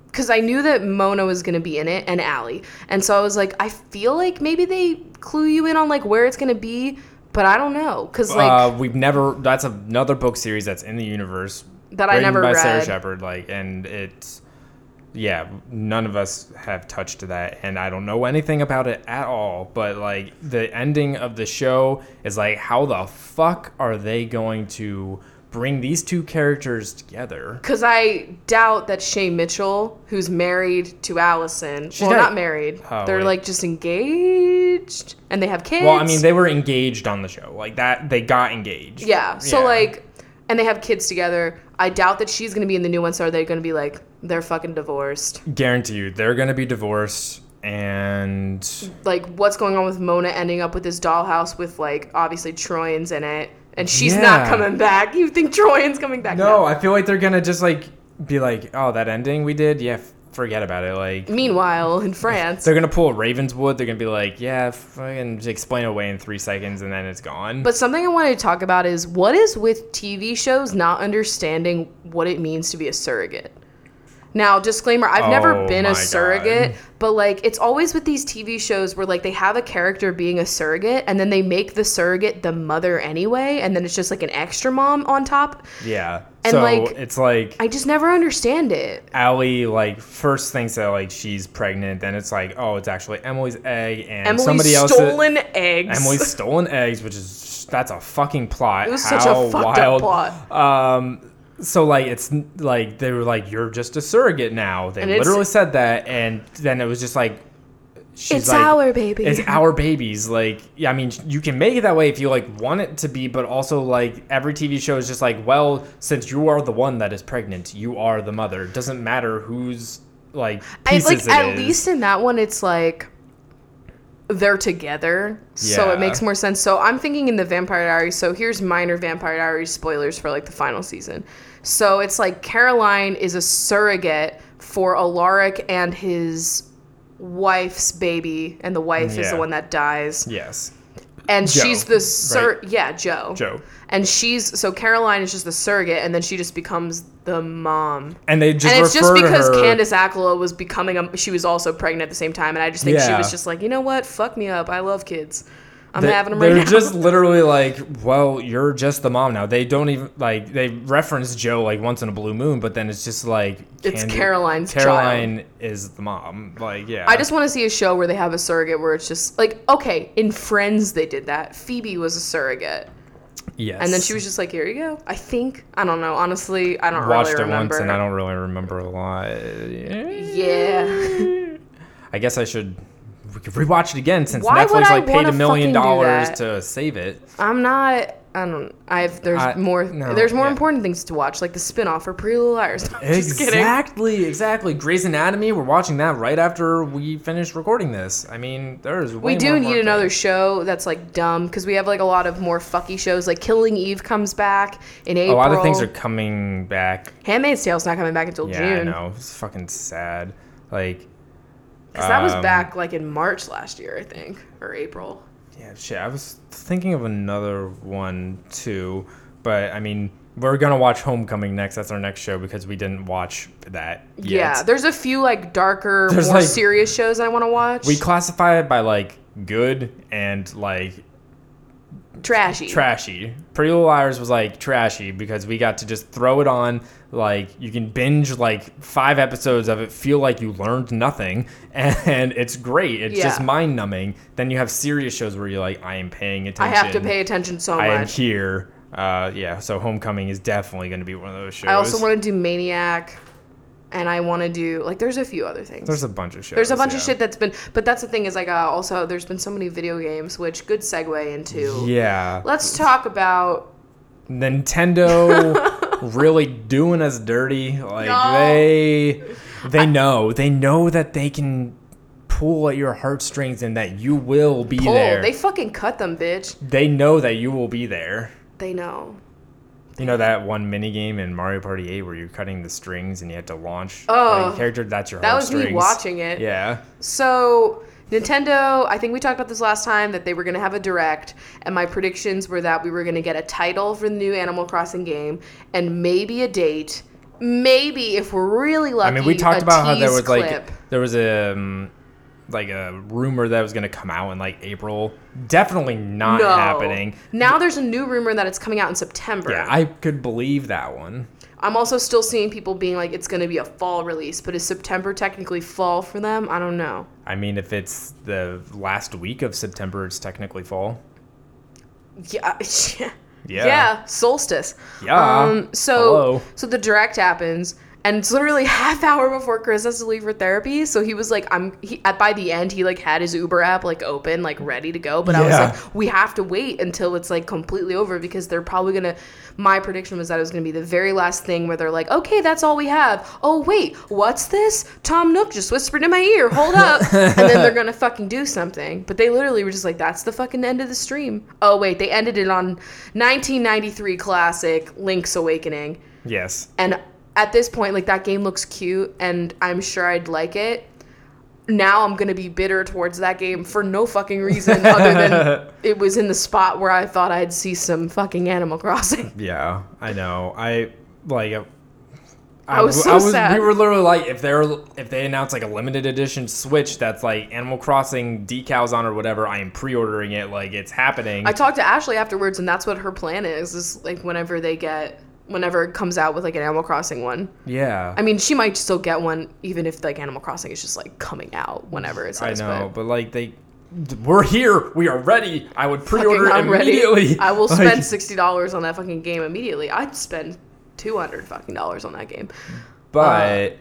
because I knew that Mona was gonna be in it and Ali, and so I was like, I feel like maybe they clue you in on like where it's gonna be, but I don't know because like
uh, we've never. That's another book series that's in the universe
that I never
by
Sara.
Shepard. Like, and it's yeah, none of us have touched that, and I don't know anything about it at all. But like the ending of the show is like, how the fuck are they going to bring these two characters together?
Because I doubt that Shay Mitchell, who's married to Allison, well,
got-
not married,
Oh,
they're
wait.
like just engaged and they have kids.
Well, I mean, they were engaged on the show, like that. They got engaged.
Yeah. So
Yeah.
like, and they have kids together. I doubt that she's gonna be in the new one. So are they gonna be like they're fucking divorced?
guarantee you, they're gonna be divorced, and
Like, what's going on with Mona ending up with this dollhouse with like obviously Troian's in it, and she's not coming back. You think Troian's coming back?
no, I feel like they're gonna just like be like, oh, that ending we did, yeah, f- forget about it. Like,
Meanwhile, in France,
they're gonna pull Ravenswood. They're gonna be like, yeah, fucking explain away in three seconds, and then it's gone.
But something I wanted to talk about is what is with TV shows not understanding what it means to be a surrogate. Now, disclaimer, I've never
Oh
been
my
a
God.
surrogate, but like it's always with these TV shows where like they have a character being a surrogate and then they make the surrogate the mother anyway, and then it's just like an extra mom on top.
yeah,
And,
so
like,
it's like
I just never understand it.
Ali like first thinks that like she's pregnant, then it's like, oh, it's actually Emily's egg, and
Emily's
somebody else.
stolen eggs.
Emily's stolen eggs, which is that's a fucking plot.
It was
How
such a fucked up
wild.
plot.
Um, so like it's like they were like you're just a surrogate now. They
And it's-
literally said that, and then it was just like she's
It's
like,
our baby.
It's our babies. Like yeah, I mean you can make it that way if you like want it to be, but also like every TV show is just like well since you are the one that is pregnant, you are the mother. It doesn't matter who's like
I
pieces
like
it
at
is.
least in that one it's like they're together so
Yeah.
it makes more sense so i'm thinking in the vampire diaries so here's minor vampire diaries spoilers for like the final season so it's like caroline is a surrogate for alaric and his wife's baby and the wife is the one that dies.
Yes,
and
Jo,
she's the sur yeah jo.
Jo.
and she's so caroline is just the surrogate and then she just becomes the mom.
And they just
and it's just because
her-
Candice Accola was becoming a, she was also pregnant at the same time, and I just think she was just like, you know what, fuck me up. I love kids. I'm
They,
having them
they're
now.
just literally like, well, you're just the mom now. They don't even like they reference Jo like once in a blue moon, but then it's just like
It's
Candy-
Caroline's
Caroline is the mom. Like yeah,
I just want to see a show where they have a surrogate where it's just like, okay, in Friends they did that. Phoebe was a surrogate,
yes,
and then she was just like, here you go. I think I don't know. Honestly, I don't
watched
really
it
remember.
once and I don't really remember a lot.
Yeah.
I guess I should we could rewatch it again since
Why
Netflix like paid a million dollars to save it.
I'm not. I don't. I've there's
I-
more.
no,
there's more
yeah.
important things to watch, like the spin-off for Pretty Little Liars. No, I'm just kidding.
Exactly, exactly. Grey's Anatomy. We're watching that right after we finish recording this. I mean, there's way
We do need another
there.
show that's like dumb because we have like a lot of more fucky shows. Like Killing Eve comes back in April.
A lot of things are coming back
Handmaid's Tale's not coming back until
Yeah, I
June
know. It's fucking sad. Like,
because that was
Um,
back like in March last year, I think, or April.
yeah, shit. I was thinking of another one too, but I mean, we're gonna watch Homecoming next. That's our next show because we didn't watch that yet.
Yeah, there's a few like darker,
There's,
more
like-
serious shows I want to watch.
we classify it by like good and like
trashy.
trashy. Pretty Little Liars was like trashy because we got to just throw it on. Like you can binge like five episodes of it, feel like you learned nothing, and it's great. It's just mind numbing. Then you have serious shows where you're like, I am paying attention.
I
attention.
have to pay attention so
I am
much.
here. Uh, yeah. So Homecoming is definitely going to be one of those shows.
I also want to do Maniac, and I want to do like there's a few other things.
There's a bunch of shows.
There's a bunch of shit that's been, but that's the thing is like uh, also there's been so many video games, which good segue into.
Yeah.
Let's talk about
Nintendo really doing us dirty. Like
No.
they they know. They know that they can pull at your heartstrings and that you will be
pull.
there.
They fucking cut them, bitch.
they know that you will be there.
They know.
You know that one mini game in Mario Party 8 where you're cutting the strings and you have to launch
Oh.
a character that's your
That was me watching it.
Yeah.
So Nintendo, I think we talked about this last time that they were gonna have a direct, and my predictions were that we were gonna get a title for the new Animal Crossing game, and maybe a date. Maybe if we're really lucky.
I mean, we talked about how there was
clip.
like there was a um, like a rumor that was going to come out in like April. Definitely not
no.
happening.
Now there's a new rumor that it's coming out in September.
Yeah, I could believe that one.
I'm also still seeing people being like it's going to be a fall release, but is September technically fall for them? I don't know.
I mean, if it's the last week of September, it's technically fall.
Yeah. Yeah.
Yeah.
Solstice.
Yeah.
Um, so
Hello.
so the direct happens, and it's literally half hour before Chris has to leave for therapy. So he was like, "I'm." He, at by the end, he like had his Uber app like open, like ready to go. But I was like, "We have to wait until it's like completely over because they're probably gonna." My prediction was that it was gonna be the very last thing where they're like, "Okay, that's all we have." Oh wait, what's this? Tom Nook just whispered in my ear. Hold up, and then they're gonna fucking do something. But they literally were just like, "That's the fucking end of the stream." Oh wait, they ended it on 1993 classic Link's Awakening.
Yes.
And at this point, like that game looks cute, and I'm sure I'd like it. Now I'm gonna be bitter towards that game for no fucking reason other than it was in the spot where I thought I'd see some fucking Animal Crossing.
Yeah, I know. I like. uh,
I was so sad.
We were literally like, if they're if they announce like a limited edition Switch that's like Animal Crossing decals on or whatever, I am pre-ordering it. Like it's happening.
I talked to Ashley afterwards, and that's what her plan is. Is like whenever they get, whenever it comes out with like an Animal Crossing one.
yeah,
I mean, she might still get one even if like Animal Crossing is just like coming out whenever it's.
I know,
but-
but like they, we're here. We are ready. I would pre-order
I'm
immediately.
Ready. I will
Like,
spend sixty dollars on that fucking game immediately. I'd spend two hundred fucking dollars on that game.
but uh,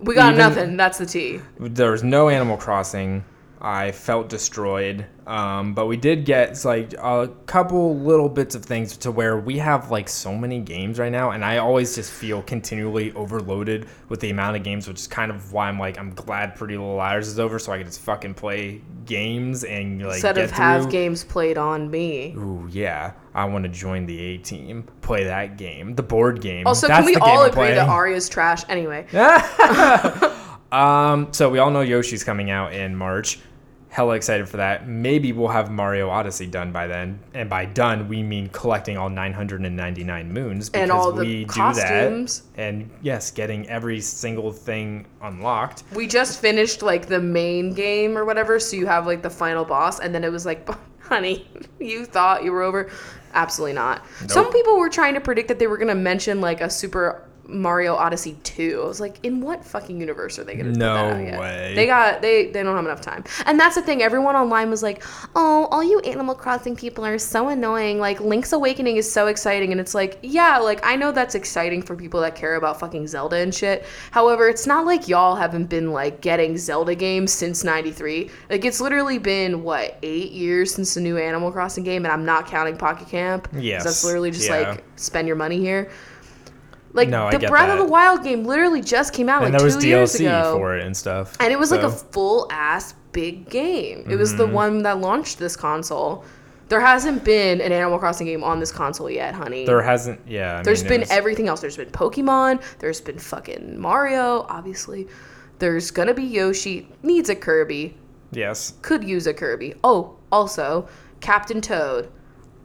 We got nothing. That's the T.
there was no Animal Crossing. I felt destroyed. Um, but we did get like a couple little bits of things to where we have like so many games right now, and I always just feel continually overloaded with the amount of games, which is kind of why I'm like I'm glad Pretty Little Liars is over, so I can just fucking play games and like
Instead of have games played on me.
Ooh yeah, I want to join the A team, play that game, the board game.
Also,
That's
can we all agree that. Aria's trash? Anyway,
Um, so we all know Yoshi's coming out in March. Hella excited for that. Maybe we'll have Mario Odyssey done by then, and by done we mean collecting all 999 moons because
And all the
we
costumes.
do that. And yes, getting every single thing unlocked.
we just finished like the main game or whatever, so you have like the final boss, and then it was like, honey, you thought you were over. Absolutely not. Some people were trying to predict that they were gonna mention like a Super Mario Odyssey 2. I was like, in what fucking universe are they gonna
No
put that yet?
way.
They got they they don't have enough time. And that's the thing, everyone online was like, Oh, all you Animal Crossing people are so annoying. Like Link's Awakening is so exciting and it's like, yeah, like I know that's exciting for people that care about fucking Zelda and shit. However, it's not like y'all haven't been like getting Zelda games since 93. Like it's literally been what, 8 years since the new Animal Crossing game and I'm not counting Pocket Camp.
Yes,
That's literally just
yeah.
like spend your money here. Like
No, I
the Breath of the Wild game literally just came out
and
like
there was
2 years
DLC
ago.
for it and stuff.
And it was like a full ass big game. It was the
Mm-hmm.
one that launched this console. There hasn't been an Animal Crossing game on this console yet, honey.
there hasn't. Yeah, I
There's
mean,
been
was-
everything else. There's been Pokemon. There's been fucking Mario, obviously. There's gonna be Yoshi. Needs a Kirby.
yes.
Could use a Kirby. Oh, also Captain Toad.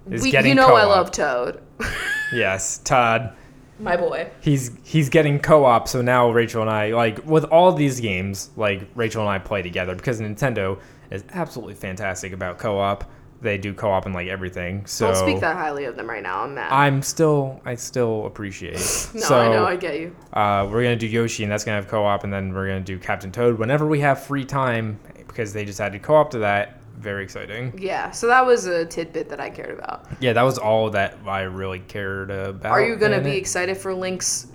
Is
We,
getting
you know I
co-op.
love Toad.
Yes, Todd.
My boy.
he's he's getting co-op so now rachel and i like with all these games like rachel and i play together because nintendo is absolutely fantastic about co-op they do co-op in like everything so
Don't speak that highly of them right now. I'm mad.
i'm still i still appreciate
no,
so
I know. I get you.
uh, we're gonna do yoshi and that's gonna have co-op and then we're gonna do captain toad whenever we have free time because they just added co-op to that very exciting
Yeah. So that was a tidbit that I cared about.
yeah that was all that i really cared about
Are you gonna be
it.
excited for Link's?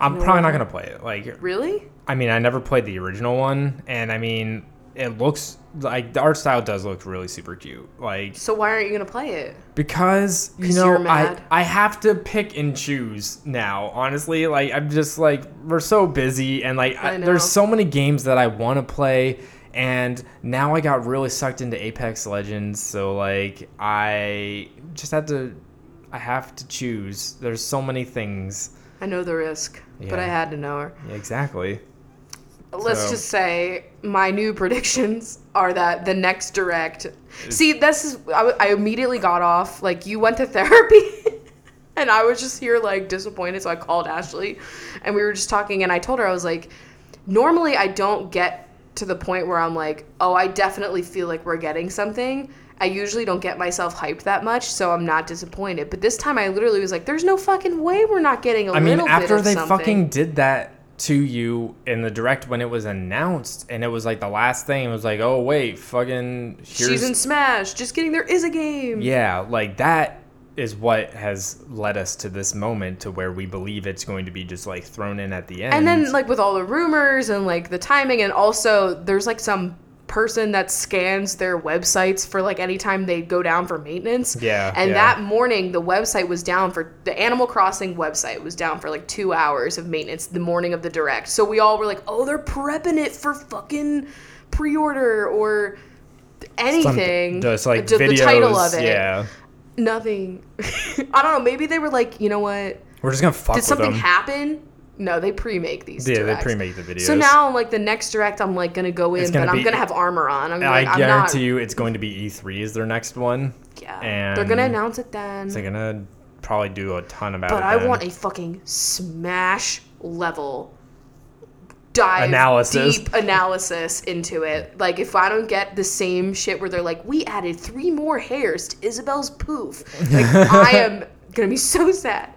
i'm probably not gonna play it like
Really?
I mean, I never played the original one, and I mean, it looks like the art style does look really super cute. Like
So why aren't you gonna play it?
because you know, I? I have to pick and choose now. Honestly, like I'm just like we're so busy, and like
I
I there's so many games that I want to play. And now I got really sucked into Apex Legends, so like I just had to, I have to choose. There's so many things.
I know the risk, but I had to know her.
Yeah, exactly.
Let's
So-
just say my new predictions are that the next direct. See, this is I immediately got off. Like you went to therapy, and I was just here like disappointed. So I called Ashley, and we were just talking. And I told her I was like, normally I don't get to the point where I'm like, oh, I definitely feel like we're getting something. I usually don't get myself hyped that much, so I'm not disappointed. But this time, I literally was like, "There's no fucking way we're not getting a
I mean, after they
something."
fucking did that to you in the direct when it was announced, and it was like the last thing, it was like, oh wait, fucking here's
She's in Smash. Just kidding. There is a game.
yeah, like that is what has led us to this moment to where we believe it's going to be just like thrown in at the end.
And then like with all the rumors and like the timing and also there's like some person that scans their websites for like anytime they go down for maintenance.
Yeah,
And
yeah.
that morning the website was down for the Animal Crossing website was down for like 2 hours of maintenance the morning of the direct. So we all were like, "Oh, they're prepping it for fucking pre-order or anything."
just like
the,
videos,
the title of it.
yeah.
Nothing. I don't know, maybe they were like, "You know what?
We're just gonna fuck
Did something
them.
happen?" No, they pre-make these.
yeah, they
directs.
pre-make the videos.
So now, like the next direct, I'm like gonna go in,
gonna
but I'm gonna have armor on. I'm,
I
like, I'm
guarantee
not,
you, it's going to be E3 is their next one.
Yeah,
and
they're gonna announce it then.
They're gonna probably do a ton about
but
it.
But
I
want a fucking smash level dive
Analysis.
deep analysis into it. Like if I don't get the same shit where they're like, we added three more hairs to Isabel's poof, like I am gonna be so sad.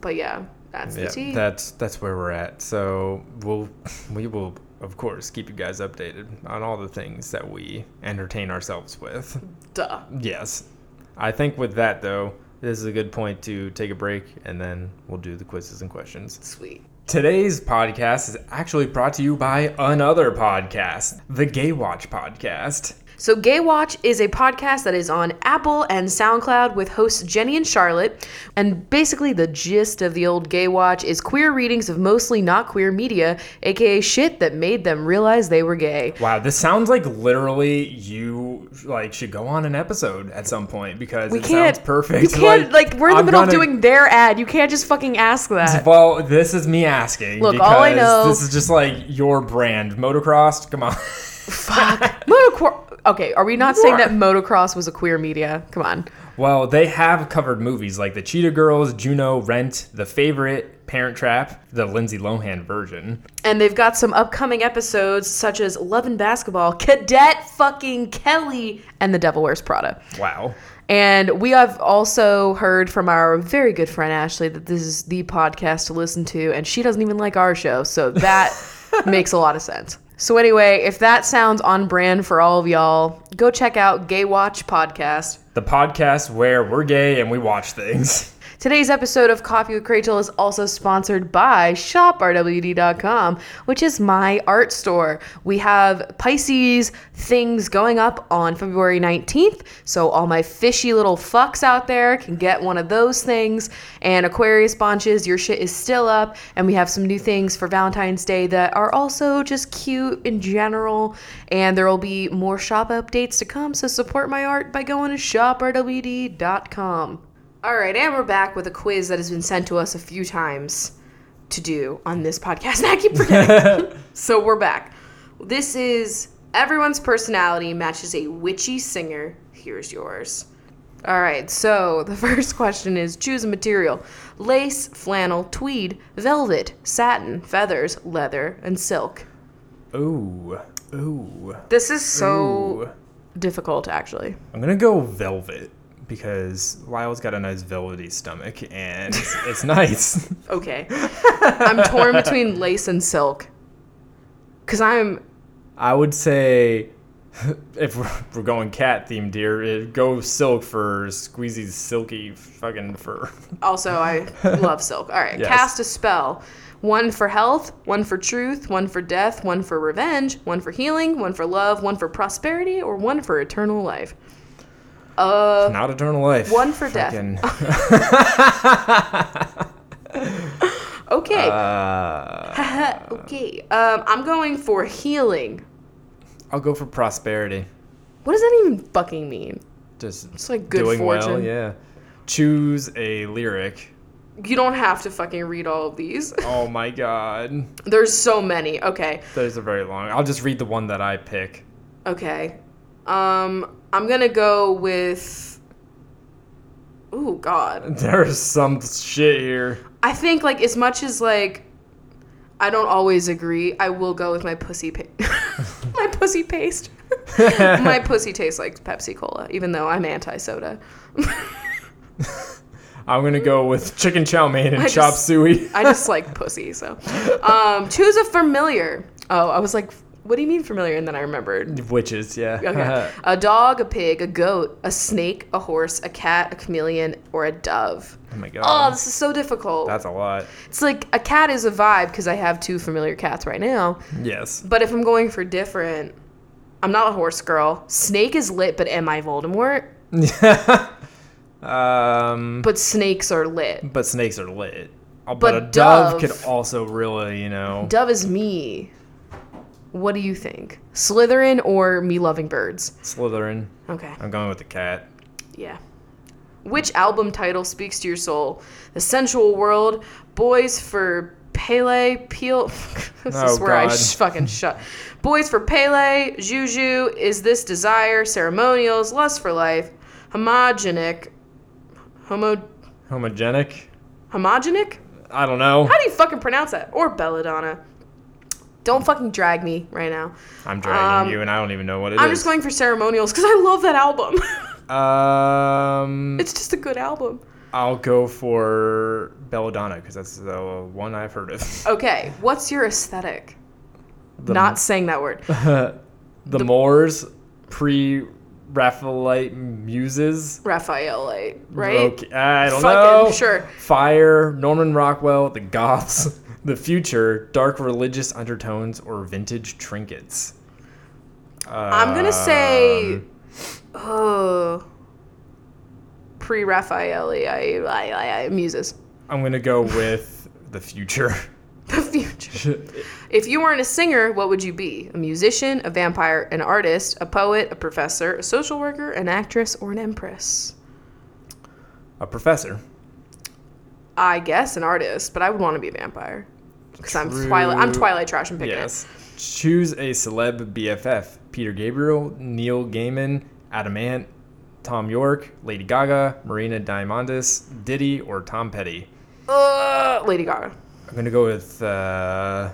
But yeah, that's the tea.
that's that's where we're at. So we'll we will of course keep you guys updated on all the things that we entertain ourselves with.
Duh.
Yes. I think with that though, this is a good point to take a break and then we'll do the quizzes and questions.
Sweet.
Today's podcast is actually brought to you by another podcast, the Gay Watch podcast.
So, Gay Watch is a podcast that is on Apple and SoundCloud with hosts Jenny and Charlotte. And basically, the gist of the old Gay Watch is queer readings of mostly not queer media, aka shit that made them realize they were gay.
Wow, this sounds like literally you like should go on an episode at some point because
We
it
can't.
sounds perfect.
You can't, like, we're in the
I'm
middle of
gonna-
doing their ad. You can't just fucking ask that.
Well, this is me asking.
Look, all I
because
know-
This is just like your brand, motocross. Come on.
Fuck. Motocross. Okay, are we not saying that motocross was a queer media? Come on.
well, they have covered movies like The Cheetah Girls, Juno, Rent, The Favorite, Parent Trap, the Lindsay Lohan version.
And they've got some upcoming episodes such as Love and Basketball, Cadet fucking Kelly, and The Devil Wears Prada.
Wow.
And we have also heard from our very good friend Ashley that this is the podcast to listen to, and she doesn't even like our show, so that makes a lot of sense. So, anyway, if that sounds on brand for all of y'all, go check out Gay Watch Podcast.
The podcast where we're gay and we watch things.
Today's episode of Coffee with Rachel is also sponsored by shoprwd.com, which is my art store. We have Pisces things going up on February 19th, so all my fishy little fucks out there can get one of those things. And Aquarius bunches, your shit is still up, and we have some new things for Valentine's Day that are also just cute in general. And there will be more shop updates to come, so support my art by going to shoprwd.com. All right, and we're back with a quiz that has been sent to us a few times to do on this podcast. And I keep forgetting. so we're back. This is everyone's personality matches a witchy singer. Here's yours. All right, so the first question is choose a material lace, flannel, tweed, velvet, satin, feathers, leather, and silk.
Ooh. Ooh.
This is so
Ooh.
difficult, actually.
I'm gonna go velvet because Lyle's got a nice velvety stomach and it's, it's nice.
Okay. I'm torn between lace and silk. Because I'm
I would say if we're, we're going cat themed here, it go silk for squeezy silky fucking fur.
Also, I love silk. All right,
Yes.
cast a spell. One for health, one for truth, one for death, one for revenge, one for healing, one for love, one for prosperity, or one for eternal life. Uh,
Not eternal life.
One for death. Okay.
uh,
okay. Um, I'm going for healing.
I'll go for prosperity.
What does that even fucking mean?
Just
It's like good
doing well.
fortune.
Yeah. Choose a lyric.
You don't have to fucking read all of these.
Oh my god.
There's so many. Okay.
Those are very long. I'll just read the one that I pick.
Okay. Um, I'm gonna go with. Ooh, God.
There's some shit here.
I think like as much as like I don't always agree, I will go with my pussy pa- my pussy paste. My pussy tastes like Pepsi Cola, even though I'm anti soda.
I'm gonna go with chicken chow mein and
I
chop
just-
suey.
I just like pussy, so. Um, choose a familiar. Oh, I was like, what do you mean familiar? And then I remembered.
Witches, yeah.
Okay. a dog, a pig, a goat, a snake, a horse, a cat, a chameleon, or a dove.
oh my god.
Oh, this is so difficult.
That's a lot.
It's like a cat is a vibe because I have two familiar cats right now.
Yes.
But if I'm going for different, I'm not a horse girl. Snake is lit, but am I Voldemort?
um,
But snakes are lit.
but snakes are lit. Oh, but,
But
a dove,
dove-
could also really, you know.
Dove is me. What do you think? Slytherin or me loving birds?
Slytherin.
Okay.
I'm going with the cat.
Yeah. Which album title speaks to your soul? The Sensual World, Boys for Pele, Peel. this
Oh,
is where I sh- fucking shut. Boys for Pele, Juju, Is This Desire, Ceremonials, Lust for Life, Homogenic. Homo.
Homogenic.
Homogenic?
I don't know.
How do you fucking pronounce that? Or Belladonna. Don't fucking drag me right now.
I'm dragging
Um,
you, and I don't even know what it is.
I'm just going for Ceremonials because I love that album.
Um,
it's just a good album.
I'll go for Belladonna because that's the one I've heard of.
Okay, what's your aesthetic?
The,
Not saying that word.
the Moors, pre-Raphaelite muses.
Raphaelite, right?
Okay, I don't
Fucking
know.
sure.
Fire, Norman Rockwell, the Goths, the future, dark religious undertones, or vintage trinkets.
I'm gonna say,
Um,
oh, pre-Raphaelite, I, I, I, I, muses.
I'm gonna go with the future.
The future. If you weren't a singer, what would you be? A musician, a vampire, an artist, a poet, a professor, a social worker, an actress, or an empress?
A professor.
I guess an artist, but I would want to be a vampire because I'm Twilight. I'm Twilight trash and picking
Yes. Choose a celeb BFF. Peter Gabriel, Neil Gaiman, Adam Ant, Thom Yorke, Lady Gaga, Marina Diamandis, Diddy, or Tom Petty.
Uh, Lady Gaga.
I'm gonna go with uh,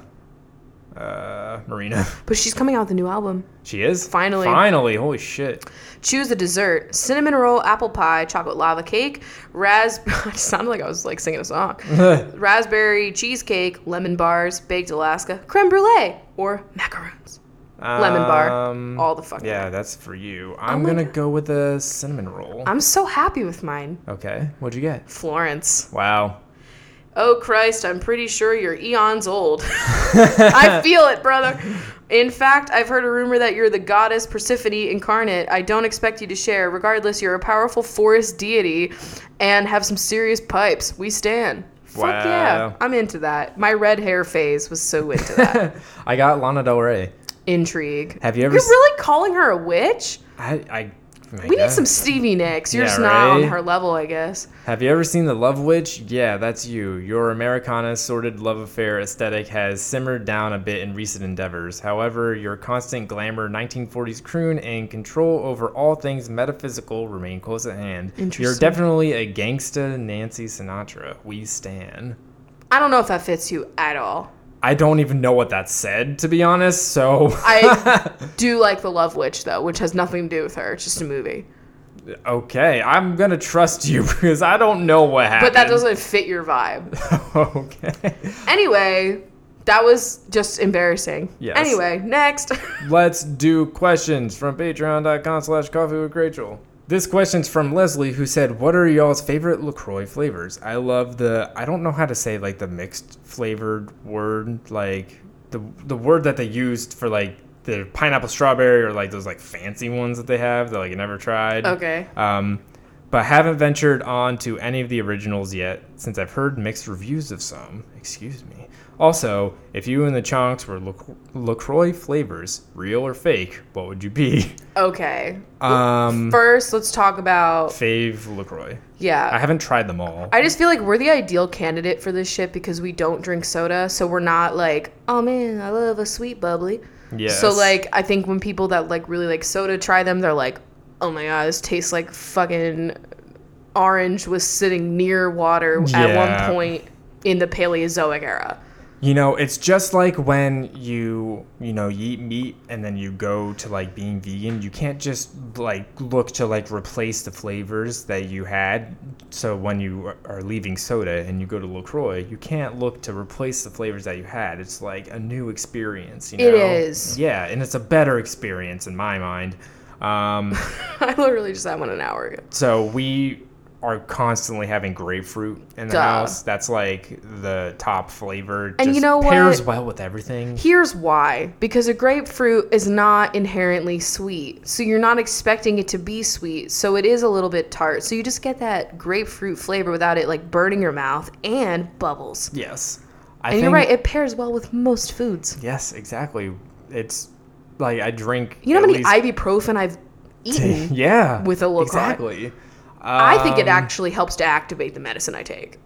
uh, Marina.
But she's coming out with a new album.
She is
Finally.
Finally, holy shit!
Choose a dessert: cinnamon roll, apple pie, chocolate lava cake, ras. it sounded like I was like singing a song. Raspberry cheesecake, lemon bars, baked Alaska, creme brulee, or macaroons. Lemon bar.
Um,
All the fucking.
Yeah, that's for you. I'm
my
gonna
God.
go with a cinnamon roll.
I'm so happy with mine.
okay, what'd you get?
Florence.
Wow.
Oh Christ, I'm pretty sure you're eons old. I feel it, brother. In fact, I've heard a rumor that you're the goddess Persephone incarnate. I don't expect you to share. Regardless, you're a powerful forest deity and have some serious pipes. We stand. Fuck yeah. I'm into that. My red hair phase was so into that.
I got Lana Del Rey.
Intrigue.
Have you ever
You're
s-
really calling her a witch?
I, I I
We need some Stevie Nicks. You're
Yeah,
just not on her level, I guess.
Have you ever seen The Love Witch? Yeah, that's you. Your Americana sordid love affair aesthetic has simmered down a bit in recent endeavors. However, your constant glamour 1940s croon and control over all things metaphysical remain close at hand. You're definitely a gangsta Nancy Sinatra. We stan.
I don't know if that fits you at all.
I don't even know what that said, to be honest, so.
I do like The Love Witch, though, which has nothing to do with her. It's just a movie.
okay, I'm gonna trust you because I don't know what happened.
But that doesn't fit your vibe.
okay.
Anyway, that was just embarrassing.
Yes.
Anyway, next.
Let's do questions from patreon.com slash coffee with Rachel. This question's from Leslie who said, What are y'all's favorite LaCroix flavors? I love the I don't know how to say like the mixed flavored word, like the the word that they used for like the pineapple strawberry or like those like fancy ones that they have that like you never tried.
okay.
Um but haven't ventured on to any of the originals yet since I've heard mixed reviews of some. Excuse me. Also, if you and the chunks were Lac- LaCroix flavors, real or fake, what would you be?
Okay.
Um,
First, let's talk about.
fave LaCroix.
Yeah.
I haven't tried them all.
I just feel like we're the ideal candidate for this shit because we don't drink soda. So we're not like, oh man, I love a sweet bubbly.
Yeah.
So like I think when people that like really like soda try them, they're like, "Oh my god, this tastes like fucking orange was sitting near water at one point in the Paleozoic era."
You know, it's just like when you, you know, you eat meat and then you go to like being vegan. You can't just like look to like replace the flavors that you had. So when you are leaving soda and you go to LaCroix, you can't look to replace the flavors that you had. It's like a new experience, you know?
It is.
Yeah, and it's a better experience in my mind. Um,
I literally just had one an hour ago.
so we are constantly having grapefruit in the
Duh.
house. That's like the top flavor.
And you
Just
know
pairs
what?
well with everything.
Here's why. Because a grapefruit is not inherently sweet. So you're not expecting it to be sweet. So it is a little bit tart. So you just get that grapefruit flavor without it like burning your mouth and bubbles.
Yes, I
And you're right, it pairs well with most foods.
yes, exactly. It's like I drink.
You know how many
least-
ibuprofen I've eaten?
yeah,
with a LaCroix?
Exactly.
I think it
Um,
actually helps to activate the medicine I take.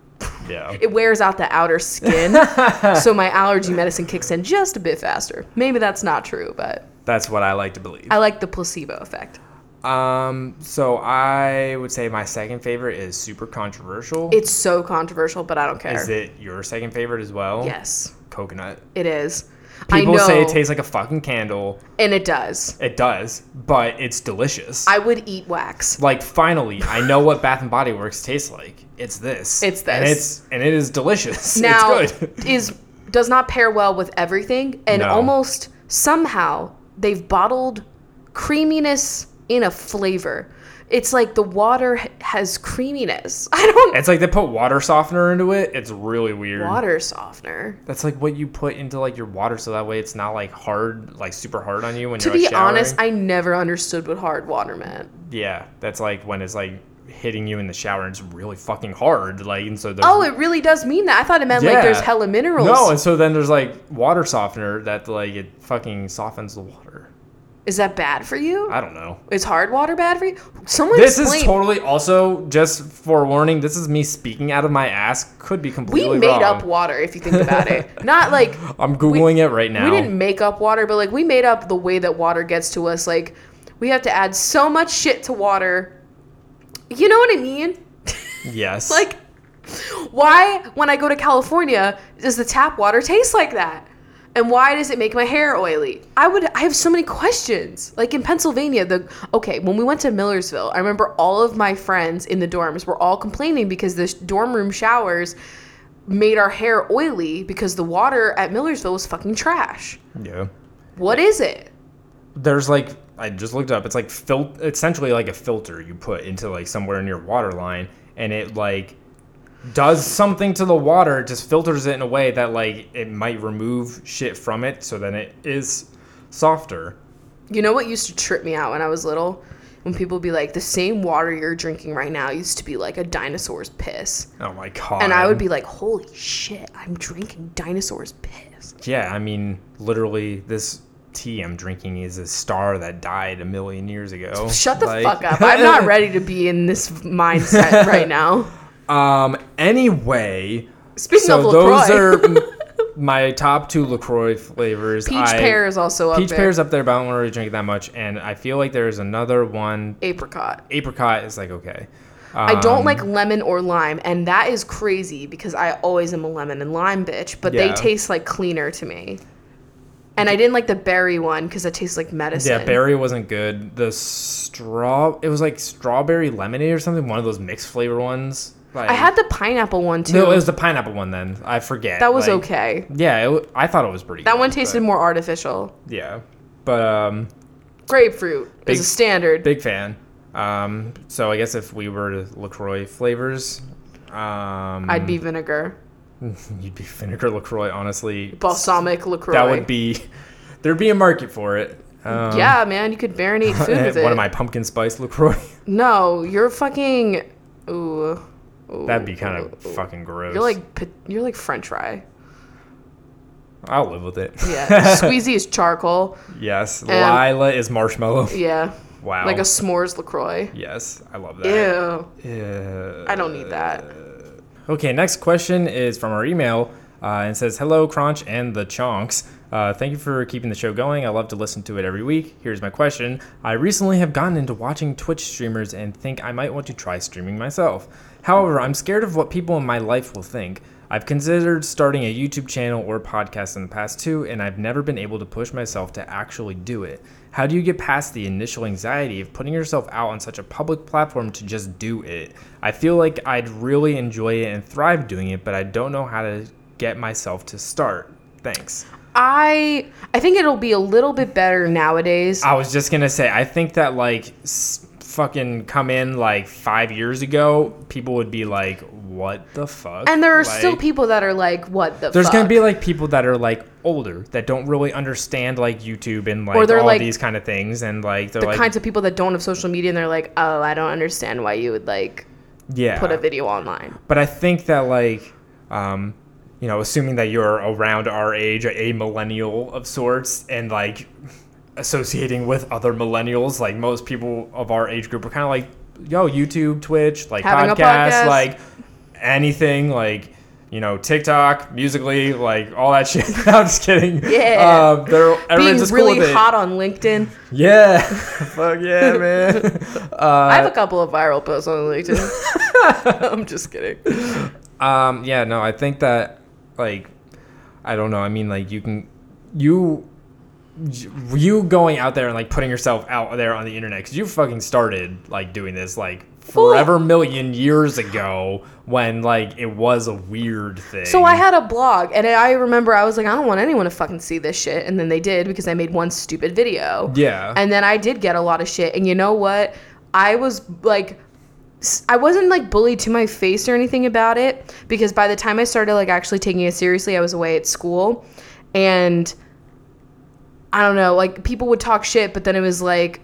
Yeah.
It wears out the outer skin, so my allergy medicine kicks in just a bit faster. Maybe that's not true, but
That's what I like to believe.
I like the placebo effect.
Um, so I would say my second favorite is super controversial.
It's so controversial, but I don't care.
Is it your second favorite as well?
Yes,
Coconut.
it is.
People
I know,
say it tastes like a fucking candle.
and it does.
It does, but it's delicious.
I would eat wax.
like finally, I know what Bath and Body Works tastes like. It's this.
It's
And
this.
it's and it is delicious.
Now,
it's good.
is does not pair well with everything, and
No.
almost somehow they've bottled creaminess in a flavor. It's like the water has creaminess. I don't
It's like they put water softener into it. It's really weird.
water softener.
That's like what you put into like your water, so that way it's not like hard, like super hard on you when
To
you're
be
like, showering.
honest, I never understood what hard water meant.
yeah, that's like when it's like hitting you in the shower and it's really fucking hard. Like and so there's
Oh, it really does mean that. I thought it meant like there's hella minerals.
no, and so then there's like water softener that like it fucking softens the water.
Is that bad for you?
I don't know.
Is hard water bad for you? Someone
This
explain.
is totally also just for warning. This is me speaking out of my ass. Could be completely we
made
wrong.
up water if you think about it. Not like
I'm googling it right now.
we didn't make up water, but like we made up the way that water gets to us. Like we have to add so much shit to water. You know what I mean?
Yes.
Like why when I go to California does the tap water taste like that? And why does it make my hair oily? I would I have so many questions. Like in Pennsylvania, the okay, when we went to Millersville, I remember all of my friends in the dorms were all complaining because the dorm room showers made our hair oily because the water at Millersville was fucking trash.
yeah.
What is it?
There's like I just looked up. It's like fil- essentially like a filter you put into like somewhere in your water line, and it like does something to the water. It just filters it in a way that like it might remove shit from it, so then it is softer.
You know what used to trip me out when I was little? When people be like, the same water you're drinking right now used to be like a dinosaur's piss.
Oh my god.
And I would be like, holy shit, I'm drinking dinosaur's piss.
Yeah, I mean, literally, this tea I'm drinking is a star that died a million years ago.
Shut the
Like-
fuck up. I'm not ready to be in this mindset right now.
Um. Anyway,
Speaking
so
of
those are my top two Lacroix flavors.
peach
I-
pear is also up
Peach
there.
pear's up there, but I don't really drink it that much. And I feel like there's another one.
Apricot.
Apricot is like okay.
I don't
Um,
like lemon or lime, and that is crazy because I always am a lemon and lime bitch, but they
Yeah.
taste like cleaner to me. And I didn't like the berry one because it tastes like medicine.
Yeah, berry wasn't good. The straw, it was like strawberry lemonade or something. One of those mixed flavor ones. Like,
I had the pineapple one too.
no, it was the pineapple one. Then I forget.
that was
like-
okay.
Yeah, it, I thought it was pretty.
That
good,
one tasted
but-
more artificial.
Yeah, but um,
Grapefruit
Big-
is a standard.
big fan. Um, so I guess if we were to Lacroix flavors, um,
I'd be vinegar,
you'd be vinegar Lacroix. Honestly,
balsamic Lacroix.
that would be there'd be a market for it. Um,
yeah, man, you could marinate food with it.
one of my pumpkin spice Lacroix.
No, you're fucking. Ooh. Ooh,
That'd be kind
ooh,
of
ooh.
fucking gross.
You're like you're like French fry.
I'll live with it.
Yeah. Squeezy is charcoal.
yes,
And-
Lila is marshmallow.
Yeah.
Wow.
Like a s'mores Lacroix.
yes, I love that.
Ew.
Ew.
I don't need that.
Okay, next question is from our email uh, and says, Hello, Crunch and the Chonks. Uh, thank you for keeping the show going. I love to listen to it every week. Here's my question. I recently have gotten into watching Twitch streamers and think I might want to try streaming myself. However, I'm scared of what people in my life will think. I've considered starting a YouTube channel or podcast in the past too, and I've never been able to push myself to actually do it. How do you get past the initial anxiety of putting yourself out on such a public platform to just do it? I feel like I'd really enjoy it and thrive doing it, but I don't know how to get myself to start. Thanks.
I I think it'll be a little bit better nowadays.
I was just gonna say, I think that like s- fucking come in like five years ago, people would be like, "What the fuck?"
and there are
Like,
still people that are like, "What the?"
There's
fuck?
gonna be like people that are like older that don't really understand like YouTube and like all
like,
these kind of things, and like they're
the
like,
kinds of people that don't have social media, and they're like, "Oh, I don't understand why you would like
yeah.
put a video online."
But I think that like, um, you know, assuming that you're around our age, a millennial of sorts, and like associating with other millennials, like most people of our age group are kind of like, yo, YouTube, Twitch, like
Having
podcasts,
podcast.
like anything, like. You know, TikTok, musically, like all that shit. I'm just kidding.
Yeah.
Um, they're,
Being really
cool
hot on LinkedIn.
Yeah. Fuck yeah, man. Uh,
I have a couple of viral posts on LinkedIn. I'm just kidding.
Um, yeah, no, I think that, like, I don't know. I mean, like, you can, you, you going out there and like putting yourself out there on the internet because you fucking started like doing this like forever million years ago when like it was a weird thing.
So I had a blog, and I remember I was like, I don't want anyone to fucking see this shit. And then they did because I made one stupid video.
yeah,
And then I did get a lot of shit. And you know what? I was like, I wasn't like bullied to my face or anything about it because by the time I started like actually taking it seriously, I was away at school. And I don't know, like people would talk shit, but then it was like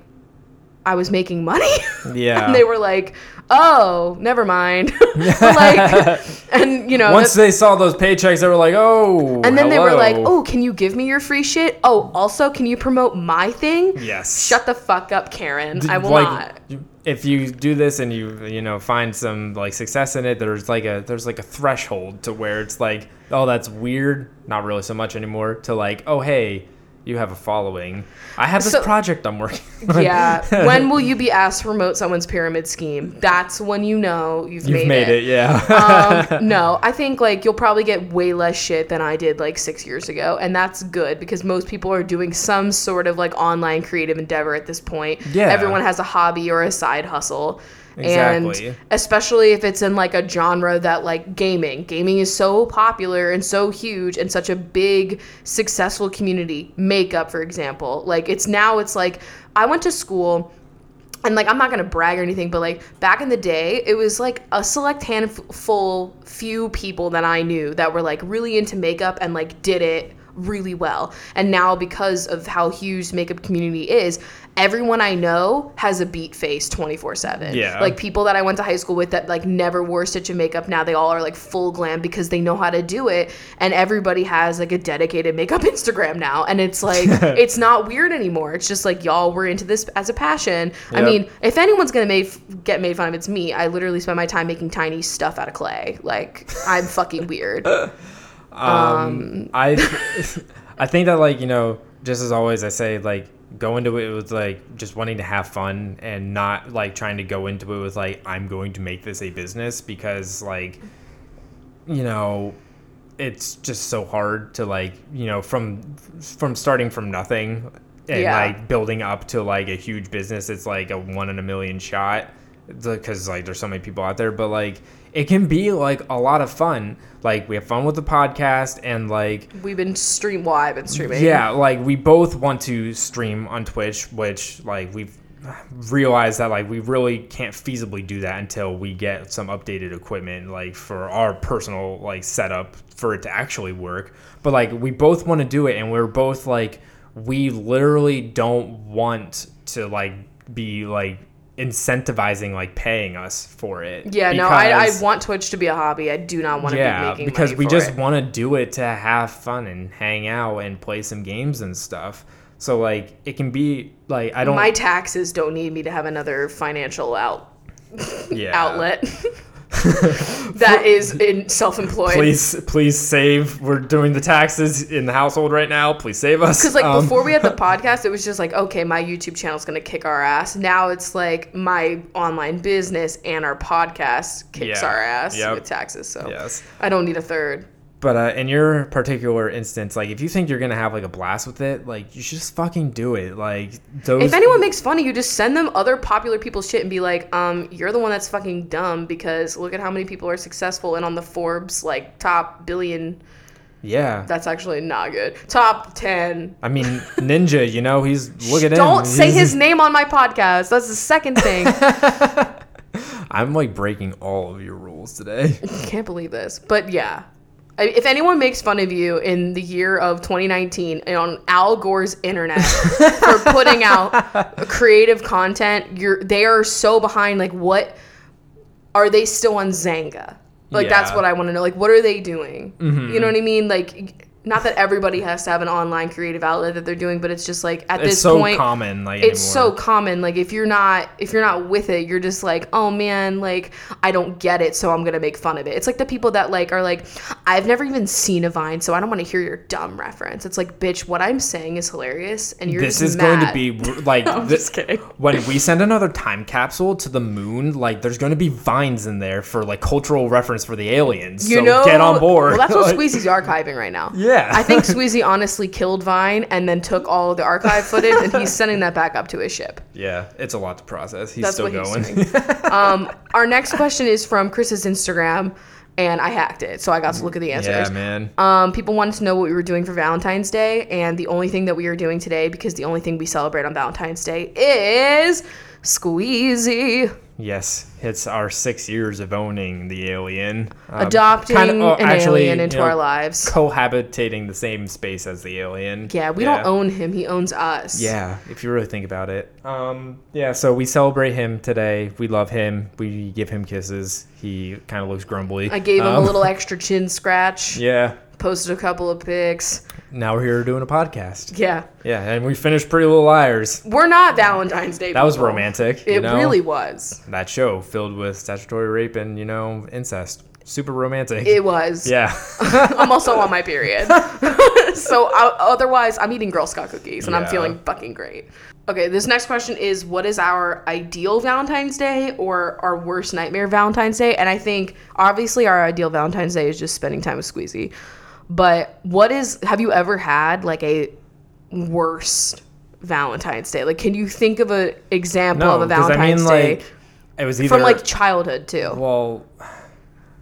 I was making money.
yeah.
and they were like, oh, never mind. like, and you know,
Once they saw those paychecks, they were like, "Oh."
and then they were like, oh, can you give me your free shit? Oh, also, can you promote my thing?
yes."
Shut the fuck up, Karen. I will
like,
not.
If you do this and you you know find some like success in it, there's like a there's like a threshold to where it's like, oh, that's weird, not really so much anymore. To like, oh, hey, you have a following. I have this
So-
project I'm working. on.
Yeah. when will you be asked to promote someone's pyramid scheme? That's when you know you've,
You've made, it. yeah.
um, no, I think like you'll probably get way less shit than I did like six years ago, and that's good because most people are doing some sort of like online creative endeavor at this point.
Yeah.
everyone has a hobby or a side hustle.
Exactly.
And especially if it's in like a genre that like gaming. Gaming is so popular and so huge and such a big successful community. Makeup, for example. Like it's now it's like I went to school and like I'm not gonna brag or anything, but like back in the day, it was like a select handful, few people that I knew that were like really into makeup and like did it really well. And now because of how huge makeup community is, everyone I know has a beat face 24/7.
Yeah.
Like people that I went to high school with that like never wore such a stitch of makeup, now they all are like full glam because they know how to do it. And everybody has like a dedicated makeup Instagram now, and it's like it's not weird anymore. It's just like y'all were into this as a passion. I mean, if anyone's gonna make get made fun of, it's me. I literally spend my time making tiny stuff out of clay. Like I'm fucking weird.
Um, I I think that like you know, just as always, I say like go into it with like just wanting to have fun and not like trying to go into it with like I'm going to make this a business because like you know it's just so hard to like you know from from starting from nothing and
Yeah.
like building up to like a huge business it's like a one in a million shot because like there's so many people out there but like it can be like a lot of fun like we have fun with the podcast and like
We've been stream. Well, I've been streaming.
yeah, like we both want to stream on Twitch, which like we've realized that like we really can't feasibly do that until we get some updated equipment like for our personal like setup for it to actually work. But like we both want to do it and we're both like we literally don't want to like be like incentivizing like paying us for it.
Yeah, no, I, I want Twitch to be a hobby. I do not want to
yeah,
be making
because we just want to do it to have fun and hang out and play some games and stuff. So like it can be like I don't
My taxes don't need me to have another financial out
yeah.
outlet. that is in self-employed.
please, please save. We're doing the taxes in the household right now. Please save us.
Because like
Um,
before we had the podcast, it was just like, okay, my YouTube channel's gonna kick our ass. Now it's like my online business and our podcast kicks
Yeah.
our ass
Yep.
with taxes. So
Yes.
I don't need a third.
But uh, in your particular instance, like if you think you're gonna have like a blast with it, like you should just fucking do it. Like those.
If anyone makes fun of you, just send them other popular people's shit and be like, um, you're the one that's fucking dumb because look at how many people are successful and on the Forbes like top billion.
yeah.
That's actually not good. Top ten.
I mean, Ninja. You know, he's look at him.
Don't say his name on my podcast. That's the second thing.
I'm like breaking all of your rules today.
Can't believe this. But yeah. If anyone makes fun of you in the year of 2019 and on Al Gore's internet for putting out creative content, you're they are so behind. Like, what are they still on Xanga? Like, that's what I want to know. Like, what are they doing? You mm-hmm. know what I mean? Like, not that everybody has to have an online creative outlet that they're doing, but it's just like at
It's
this
so
point,
common. Like
it's so common like if you're not if you're not with it you're just like oh man like i don't get it so i'm gonna make fun of it it's like the people that like are like i've never even seen a vine so i don't want to hear your dumb reference it's like bitch what i'm saying is hilarious and you're
This is going to be like
I'm
thi-
just kidding.
when we send another time capsule to the moon. Like, there's going to be vines in there for like cultural reference for the aliens.
you
so
know
get on board.
well that's what
Like,
squeezy's archiving right now
Yeah.
I think squeezy honestly killed vine and then took all of the archive footage and he's sending that back up to his ship
Yeah, it's a lot to process. He's
That's
still going.
he's um, our next question is from Chris's Instagram, and I hacked it, so I got to look at the answers.
yeah, man.
Um, people wanted to know what we were doing for Valentine's Day, and the only thing that we are doing today, because the only thing we celebrate on Valentine's Day is Squeezy
Yes, it's our six years of owning the alien, Um,
adopting
kinda- oh,
an
actually,
alien into
you know,
our lives.
cohabitating the same space as the alien.
Yeah, we don't own him; he owns us.
Yeah, if you really think about it. Um, yeah, so we celebrate him today. We love him. We give him kisses. He kind of looks grumbly.
I gave him a
Um,
little extra chin scratch.
Yeah.
Posted a couple of pics.
Now we're here doing a podcast.
Yeah,
Yeah, and we finished Pretty Little Liars.
we're not Valentine's Day.
That was
people.
romantic. you
It
know?
really was.
That show filled with statutory rape and you know incest. Super romantic.
It was.
yeah.
I'm also on my period. so I, otherwise, I'm eating Girl Scout cookies and I'm feeling fucking great. Okay, this next question is what is our ideal Valentine's Day or our worst nightmare Valentine's Day? And I think obviously our ideal Valentine's Day is just spending time with Squeezy. But what is have you ever had like a worst Valentine's Day? Like can you think of an example
no,
of a Valentine's Day?
I mean,
Day
like, it was either
from like childhood too?
Well,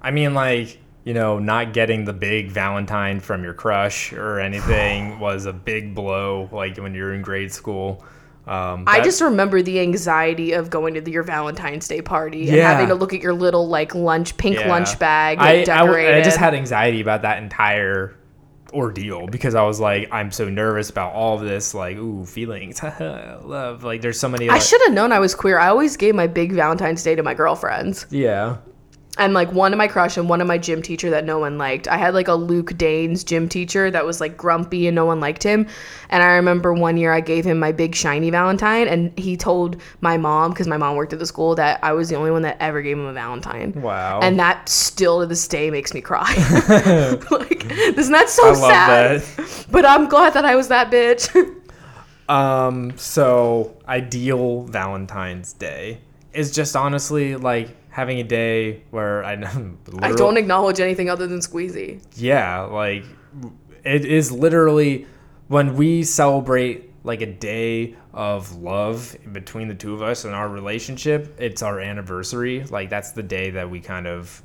I mean, like, you know, not getting the big Valentine from your crush or anything was a big blow, like when you're in grade school. Um,
I just remember the anxiety of going to the, your Valentine's Day party and having to look at your little like lunch pink
yeah.
lunch bag
I, I. I just had anxiety about that entire ordeal because I was like, I'm so nervous about all of this, like, ooh, feelings, love. Like, there's so many.
I should have known I was queer. I always gave my big Valentine's Day to my girlfriends.
Yeah.
And like one of my crush and one of my gym teacher that no one liked. I had like a Luke Danes gym teacher that was like grumpy and no one liked him. And I remember one year I gave him my big shiny Valentine and he told my mom because my mom worked at the school that I was the only one that ever gave him a Valentine.
Wow.
And that still to this day makes me cry. like, isn't that so sad?
that.
But I'm glad that I was that bitch.
Um, so ideal Valentine's Day is just honestly like having a day where I
I don't acknowledge anything other than Squeezy.
yeah, like it is literally when we celebrate like a day of love between the two of us and our relationship, it's our anniversary. Like that's the day that we kind of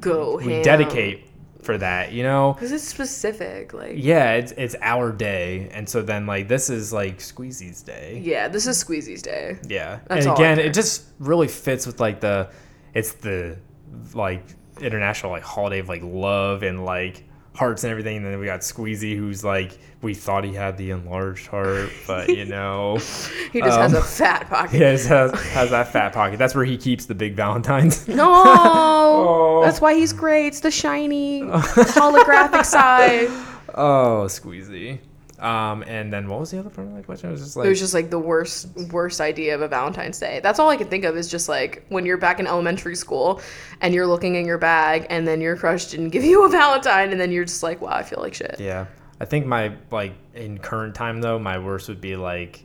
Go
we
ham.
dedicate for that, you know?
Because it's specific. Like,
Yeah, it's it's our day. And so then like this is like Squeezy's day.
yeah, this is Squeezy's day.
Yeah.
That's
and again, it just really fits with like the it's the like international like holiday of like love and like hearts and everything. And then we got Squeezy who's like we thought he had the enlarged heart, but you know
He just has
Um,
a fat pocket.
he has, has has that fat pocket. That's where he keeps the big Valentines.
No,
Oh.
that's why he's great. It's the shiny holographic side.
Oh, Squeezy. Um, and then what was the other part of that question? It was just like
It was just like the worst, worst idea of a Valentine's Day. That's all I can think of is just like when you're back in elementary school and you're looking in your bag and then your crush didn't give you a Valentine and then you're just like, wow, I feel like shit.
Yeah. I think my like in current time though, my worst would be like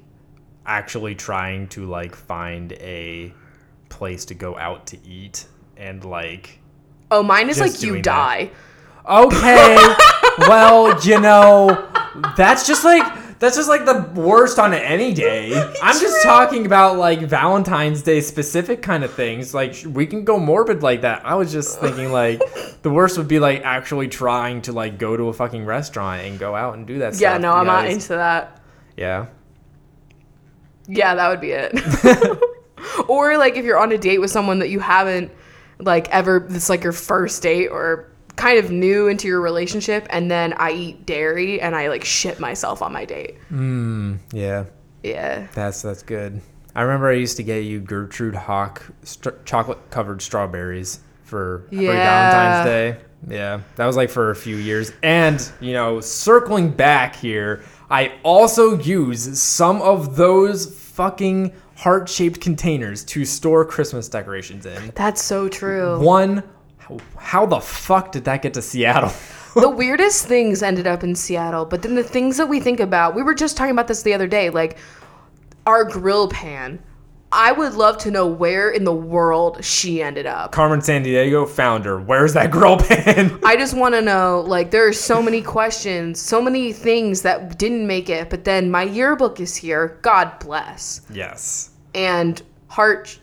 actually trying to like find a place to go out to eat and like
Oh, mine is like you die.
Okay. well, you know, that's just like that's just like the worst on any day. I'm just talking about like Valentine's Day specific kind of things. Like we can go morbid like that. I was just thinking like the worst would be like actually trying to like go to a fucking restaurant and go out and do that stuff.
Yeah,
stuff.
no, I'm not
because-
into that.
Yeah.
Yeah, that would be it. or like if you're on a date with someone that you haven't like ever this like your first date or kind of new into your relationship and then I eat dairy and I like shit myself on my date.
Hmm, yeah.
Yeah.
That's that's good. I remember I used to get you Gertrude Hawk st- chocolate covered strawberries for
Yeah.
Valentine's Day. Yeah, that was like for a few years. And you know, circling back here, I also use some of those fucking heart shaped containers to store Christmas decorations in.
That's so true.
One, how, how the fuck did that get to Seattle?
the weirdest things ended up in Seattle, but then the things that we think about, we were just talking about this the other day, like our grill pan. I would love to know where in the world she ended up.
Carmen Sandiego founder. Where's that grill pan?
I just want to know like there are so many questions, so many things that didn't make it, but then my yearbook is here. God bless.
yes.
And heart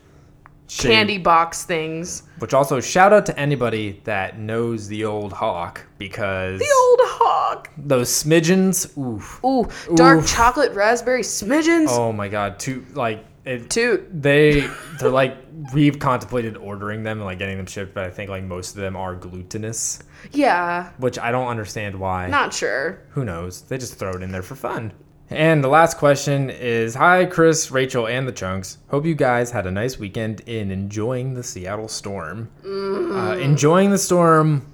Shade.
candy box things.
Which also shout out to anybody that knows the old hawk because
The old hawk.
those smidgens, oof.
Ooh, dark
Oof.
chocolate raspberry smidgens.
Oh my god, two like it,
Toot.
they they're like we've contemplated ordering them and like getting them shipped, but I think like most of them are glutinous,
Yeah,
which I don't understand why.
not sure.
Who knows? They just throw it in there for fun. And the last question is Hi, Chris, Rachel, and the Chunks. Hope you guys had a nice weekend in enjoying the Seattle storm. Uh, enjoying the storm,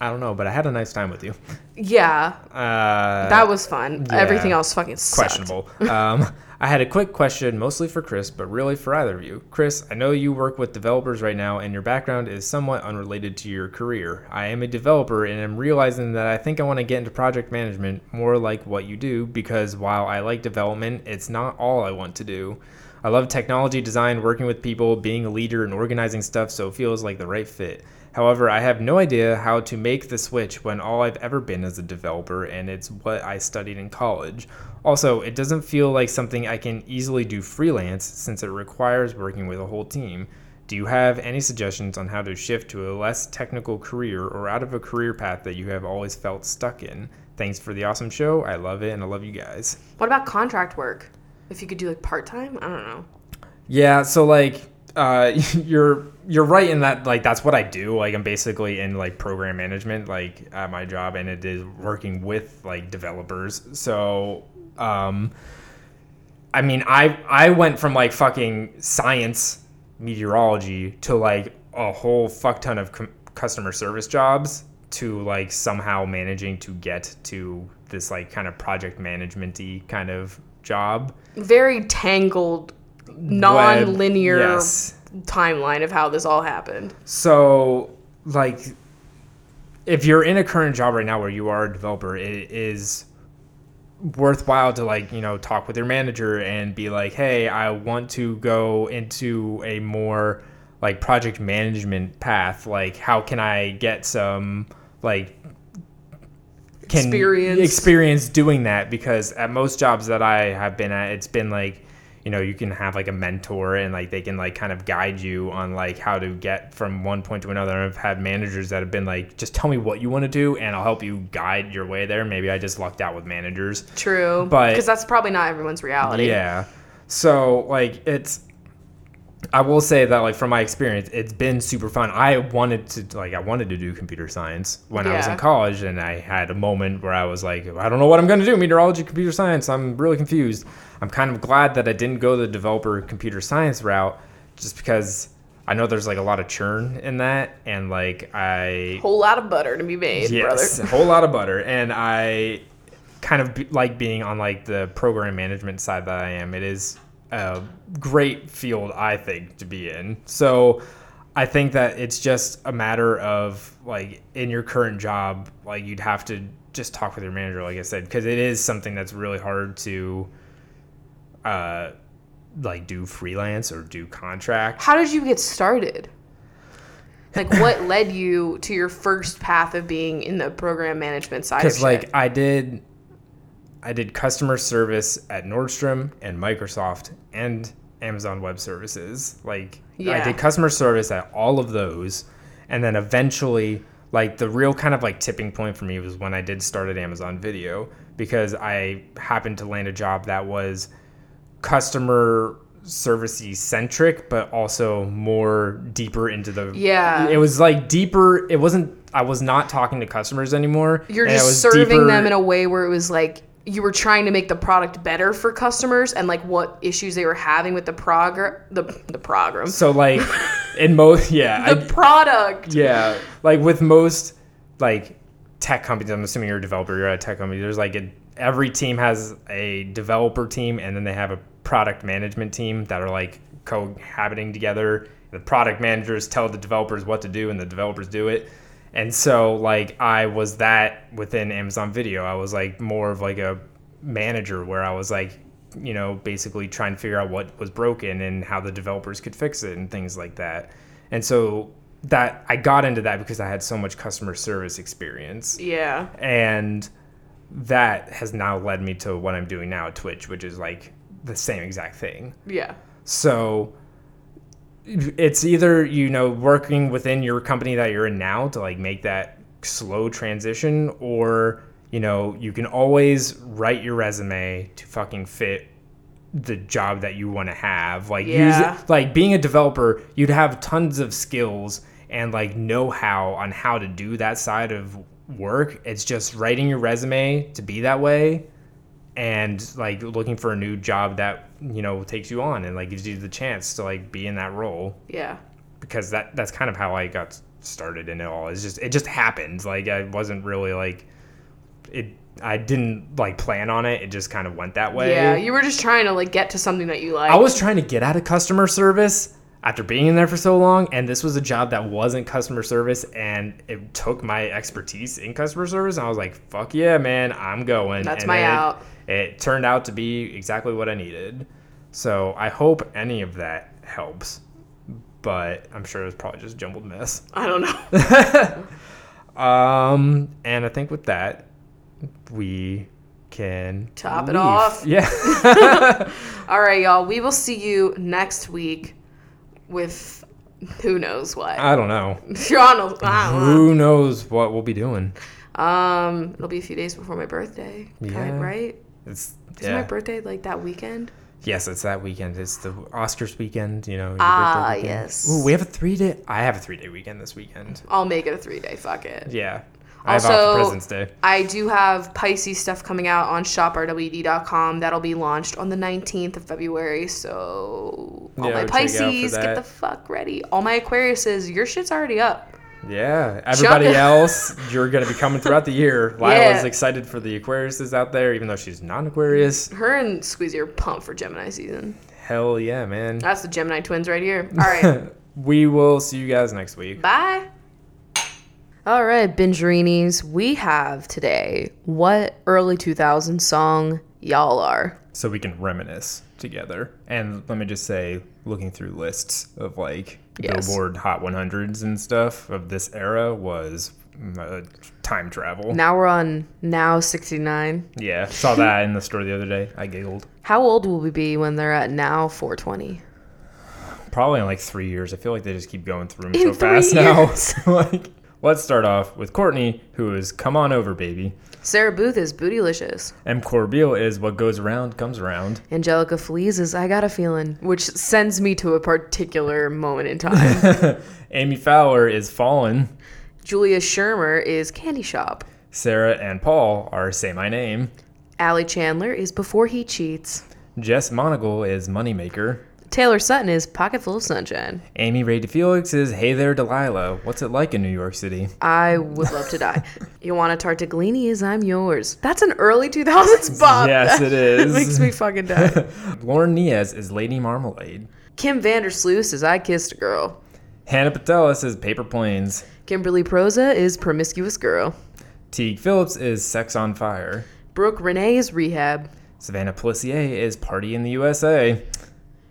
I don't know, but I had a nice time with you.
Yeah,
Uh,
that was fun.
yeah.
Everything else fucking sucked.
questionable. um, I had a quick question, mostly for Chris, but really for either of you. Chris, I know you work with developers right now, and your background is somewhat unrelated to your career. I am a developer, and I'm realizing that I think I want to get into project management more like what you do, because while I like development, it's not all I want to do. I love technology design, working with people, being a leader, and organizing stuff, so it feels like the right fit. However, I have no idea how to make the switch when all I've ever been is a developer and it's what I studied in college. Also, it doesn't feel like something I can easily do freelance since it requires working with a whole team. Do you have any suggestions on how to shift to a less technical career or out of a career path that you have always felt stuck in? Thanks for the awesome show. I love it and I love you guys.
What about contract work? If you could do like part time, I don't know.
Yeah, so like uh you're you're right in that like that's what I do. Like I'm basically in like program management like at my job and it is working with like developers. So um I mean, I I went from like fucking science meteorology to like a whole fuck ton of com- customer service jobs to like somehow managing to get to this like kind of project managementy kind of job.
Very tangled, non-linear
Yes.
Timeline of how this all happened.
So, like, if you're in a current job right now where you are a developer, it is worthwhile to like you know talk with your manager and be like, hey, I want to go into a more like project management path. Like, how can I get some like can
Experience.
experience doing that? Because at most jobs that I have been at, it's been like you know you can have like a mentor and like they can like kind of guide you on like how to get from one point to another. I've had managers that have been like just tell me what you want to do and i'll help you guide your way there. Maybe i just lucked out with managers.
True,
But-
because that's probably not everyone's reality.
yeah. So like it's i will say that like from my experience it's been super fun. I wanted to like i wanted to do computer science when i was in college and i had a moment where i was like i don't know what i'm going to do meteorology computer science. I'm really confused i'm kind of glad that i didn't go the developer computer science route just because i know there's like a lot of churn in that and like i
Whole lot of butter to be made,
yes,
brother.
a whole lot of butter. And I, kind of be, like being on like the program management side that I am, it is a great field I think to be in. So I think that it's just a matter of like in your current job, like you'd have to just talk with your manager, like I said, because it is something that's really hard to, uh, like do freelance or do contract.
How did you get started? Like, what led you to your first path of being in the program management side?
Because like I did, I did customer service at Nordstrom and Microsoft and Amazon Web Services. Like
yeah.
I did customer service at all of those, and then eventually, like the real kind of like tipping point for me was when I did start at Amazon Video because I happened to land a job that was customer servicey centric but also more deeper into the
Yeah.
it was like deeper it wasn't i was not talking to customers anymore
you're just serving
deeper-
them in a way where it was like you were trying to make the product better for customers and like what issues they were having with the progr the the program
so like in most yeah
the
I,
product.
yeah like with most like tech companies i'm assuming you're a developer you're at a tech company there's like a, every team has a developer team and then they have a product management team that are like cohabiting together. The product managers tell the developers what to do and the developers do it. And so like i was that within amazon video. I was like more of like a manager where i was like you know basically trying to figure out what was broken and how the developers could fix it and things like that. And so that i got into that because i had so much customer service experience
Yeah.
and that has now led me to what i'm doing now at twitch which is like the same exact thing
Yeah.
so it's either you know working within your company that you're in now to like make that slow transition or you know you can always write your resume to fucking fit the job that you want to have like
Yeah.
use it, like being a developer you'd have tons of skills and like know-how on how to do that side of work it's just writing your resume to be that way and like looking for a new job that you know takes you on and like gives you the chance to like be in that role
Yeah.
because that that's kind of how I got started in it all. It's just it just happened. Like I wasn't really like it. I didn't like plan on it. It just kind of went that way.
Yeah. You were just trying to like get to something that you like.
I was trying to get out of customer service after being in there for so long, and this was a job that wasn't customer service, and it took my expertise in customer service. And I was like, "Fuck yeah, man, I'm going."
That's
And
my
it-
out.
It turned out to be exactly what I needed. So I hope any of that helps, but I'm sure it was probably just jumbled mess.
I don't know.
Um, and I think with that, we can
Top it off.
Yeah.
All right, y'all. We will see you next week with who knows what.
I don't know.
Y'all I don't know.
Who knows what we'll be doing?
Um, it'll be a few days before my birthday.
Yeah.
Kind right?
It's yeah.
my birthday like that weekend?
yes, it's that weekend. It's the Oscars weekend. You know.
Ah,
weekend.
yes.
Ooh, we have a three day. I have a three day weekend this weekend.
I'll make it a three day. Fuck it.
Yeah. I have off
Also-
for President's Day.
I do have Pisces stuff coming out on shoprwd.com. That'll be launched on the 19th of February. So, all
Yeah,
my
check out for
Pisces, get the fuck ready. All my Aquariuses, your shit's already up.
Yeah. Everybody
Chuck-
else, you're gonna be coming throughout the year. Lila's
Yeah.
excited for the Aquariuses out there, even though she's not an Aquarius.
Her and Squeezy are pumped for Gemini season.
Hell yeah, man.
That's the Gemini twins right here. All right.
we will see you guys next week.
Bye. All right, Bingerinis, we have today what early 2000s song y'all are.
so we can reminisce together. And let me just say, looking through lists of like
Yes.
Billboard Hot 100s and stuff of this era was uh, time travel.
Now we're on Now 69.
Yeah, saw that in the store the other day. I giggled.
How old will we be when they're at Now 420?
Probably in like three years. I feel like they just keep going through them
In
so fast now.
years.
like, let's start off with Courtney, who is "Come On Over, Baby."
Sarah Booth is Bootylicious.
M. Corbeil is "What Goes Around Comes Around."
Angelica Feliz is I Got a Feeling, which sends me to a particular moment in time.
Amy Fowler is "Fallen."
Julia Shermer is Candy Shop.
Sarah and Paul are "Say My Name."
Allie Chandler is Before He Cheats.
Jess Monagle is "Moneymaker."
Taylor Sutton is Pocket Full of Sunshine.
Amy Ray Felix is Hey There Delilah. What's it like in New York City?
I would love to die. Joanna Tartaglini is I'm Yours. That's an early 2000s bop.
Yes, it is.
it makes me fucking die.
Lauren Niaz is Lady Marmalade.
Kim Vandersloot is I Kissed a Girl.
Hannah Patelis is Paper Planes.
Kimberly Proza is Promiscuous Girl.
Teague Phillips is Sex on Fire.
Brooke Renee is Rehab.
Savannah Pelissier is Party in the USA.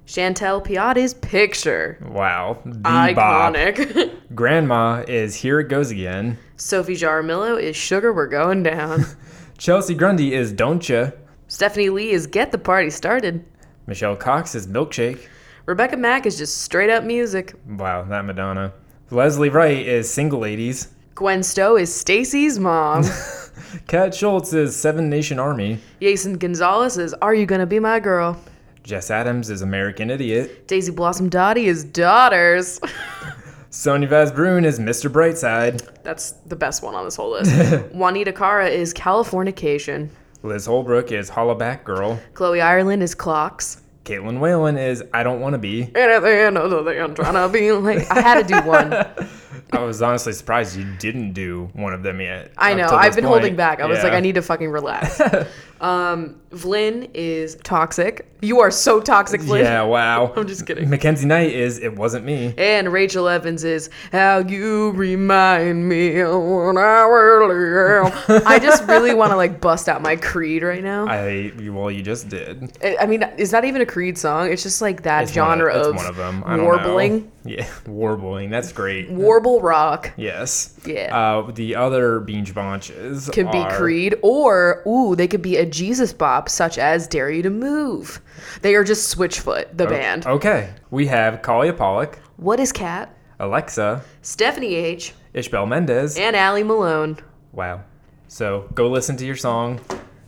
Chantel Piat is Picture.
Wow. The bop.
Iconic.
Grandma is Here It Goes Again.
Sophie Jaramillo is Sugar We're Going Down.
Chelsea Grundy is Don't Ya.
Stephanie Lee is Get the Party Started.
Michelle Cox is Milkshake.
Rebecca Mack is just straight up music.
Wow, that Madonna. Leslie Wright is Single Ladies.
Gwen Stowe is Stacy's mom.
Kat Schultz is Seven Nation Army.
Jason Gonzalez is Are You Gonna Be My Girl?
Jess Adams is American Idiot.
Daisy Blossom Dottie is Daughters.
Sonia Vazbrun is Mr. Brightside.
That's the best one on this whole list. Juanita Cara is Californication.
Liz Holbrook is Hollaback Girl.
Chloe Ireland is Clocks.
Caitlin Whalen is I Don't Want to Be.
And at the end of the day, I'm trying to be like, I had to do one.
I was honestly surprised you didn't do one of them yet.
I know. I've been
point.
holding back. I was like, I need to fucking relax. um, Vlyn is toxic. You are so toxic, Vlyn.
Yeah, wow.
I'm just kidding.
Mackenzie Knight is It Wasn't Me.
And Rachel Evans is How You Remind Me of When I Really Am. I just really want to like bust out my Creed right now.
I well, you just did.
I, I mean, is that even a Creed song? It's just like that
It's one
genre
of,
of,
it's one of them.
Warbling.
Know. Yeah, warbling. That's great.
Warble rock
Yes.
Yeah.
Uh, the other Beach Bunches
could be Creed, or ooh, they could be a Jesus bop, such as "Dare You to Move." They are just Switchfoot, the band.
Okay, we have Kalia Pollock,
What is Cat?
Alexa,
Stephanie H.
Ishbel Mendez.
and Allie Malone.
Wow. So go listen to your song,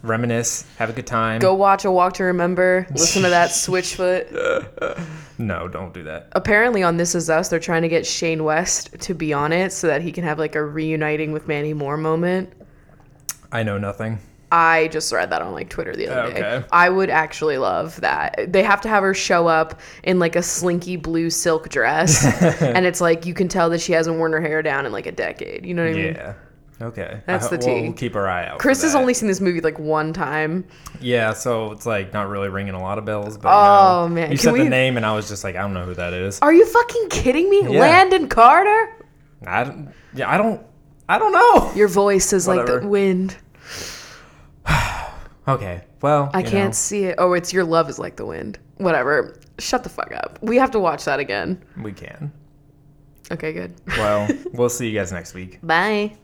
reminisce, have a good time.
Go watch A Walk to Remember. Listen to that Switchfoot.
No, don't do that.
Apparently, on This Is Us, they're trying to get Shane West to be on it so that he can have like a reuniting with Mandy Moore moment.
I know nothing.
I just read that on like Twitter the other day.
Okay.
I would actually love that. They have to have her show up in like a slinky blue silk dress, and it's like you can tell that she hasn't worn her hair down in like a decade. You know what I mean?
Yeah. Okay.
That's
I,
the tea.
we'll keep our eye out.
Chris has only seen this movie like one time.
Yeah, so it's like not really ringing a lot of bells. But
Oh,
no.
man.
you
Can
said
we-
the name, and I was just like, I don't know who that is.
Are you fucking kidding me?
Yeah.
Landon Carter?
I don't. Yeah, I don't. I don't know.
Your voice is like the wind.
Okay. Well,
I can't
know,
see it. Oh, it's your love is like the wind. Whatever. Shut the fuck up. We have to watch that again.
we can.
Okay, good.
Well, we'll see you guys next week.
Bye.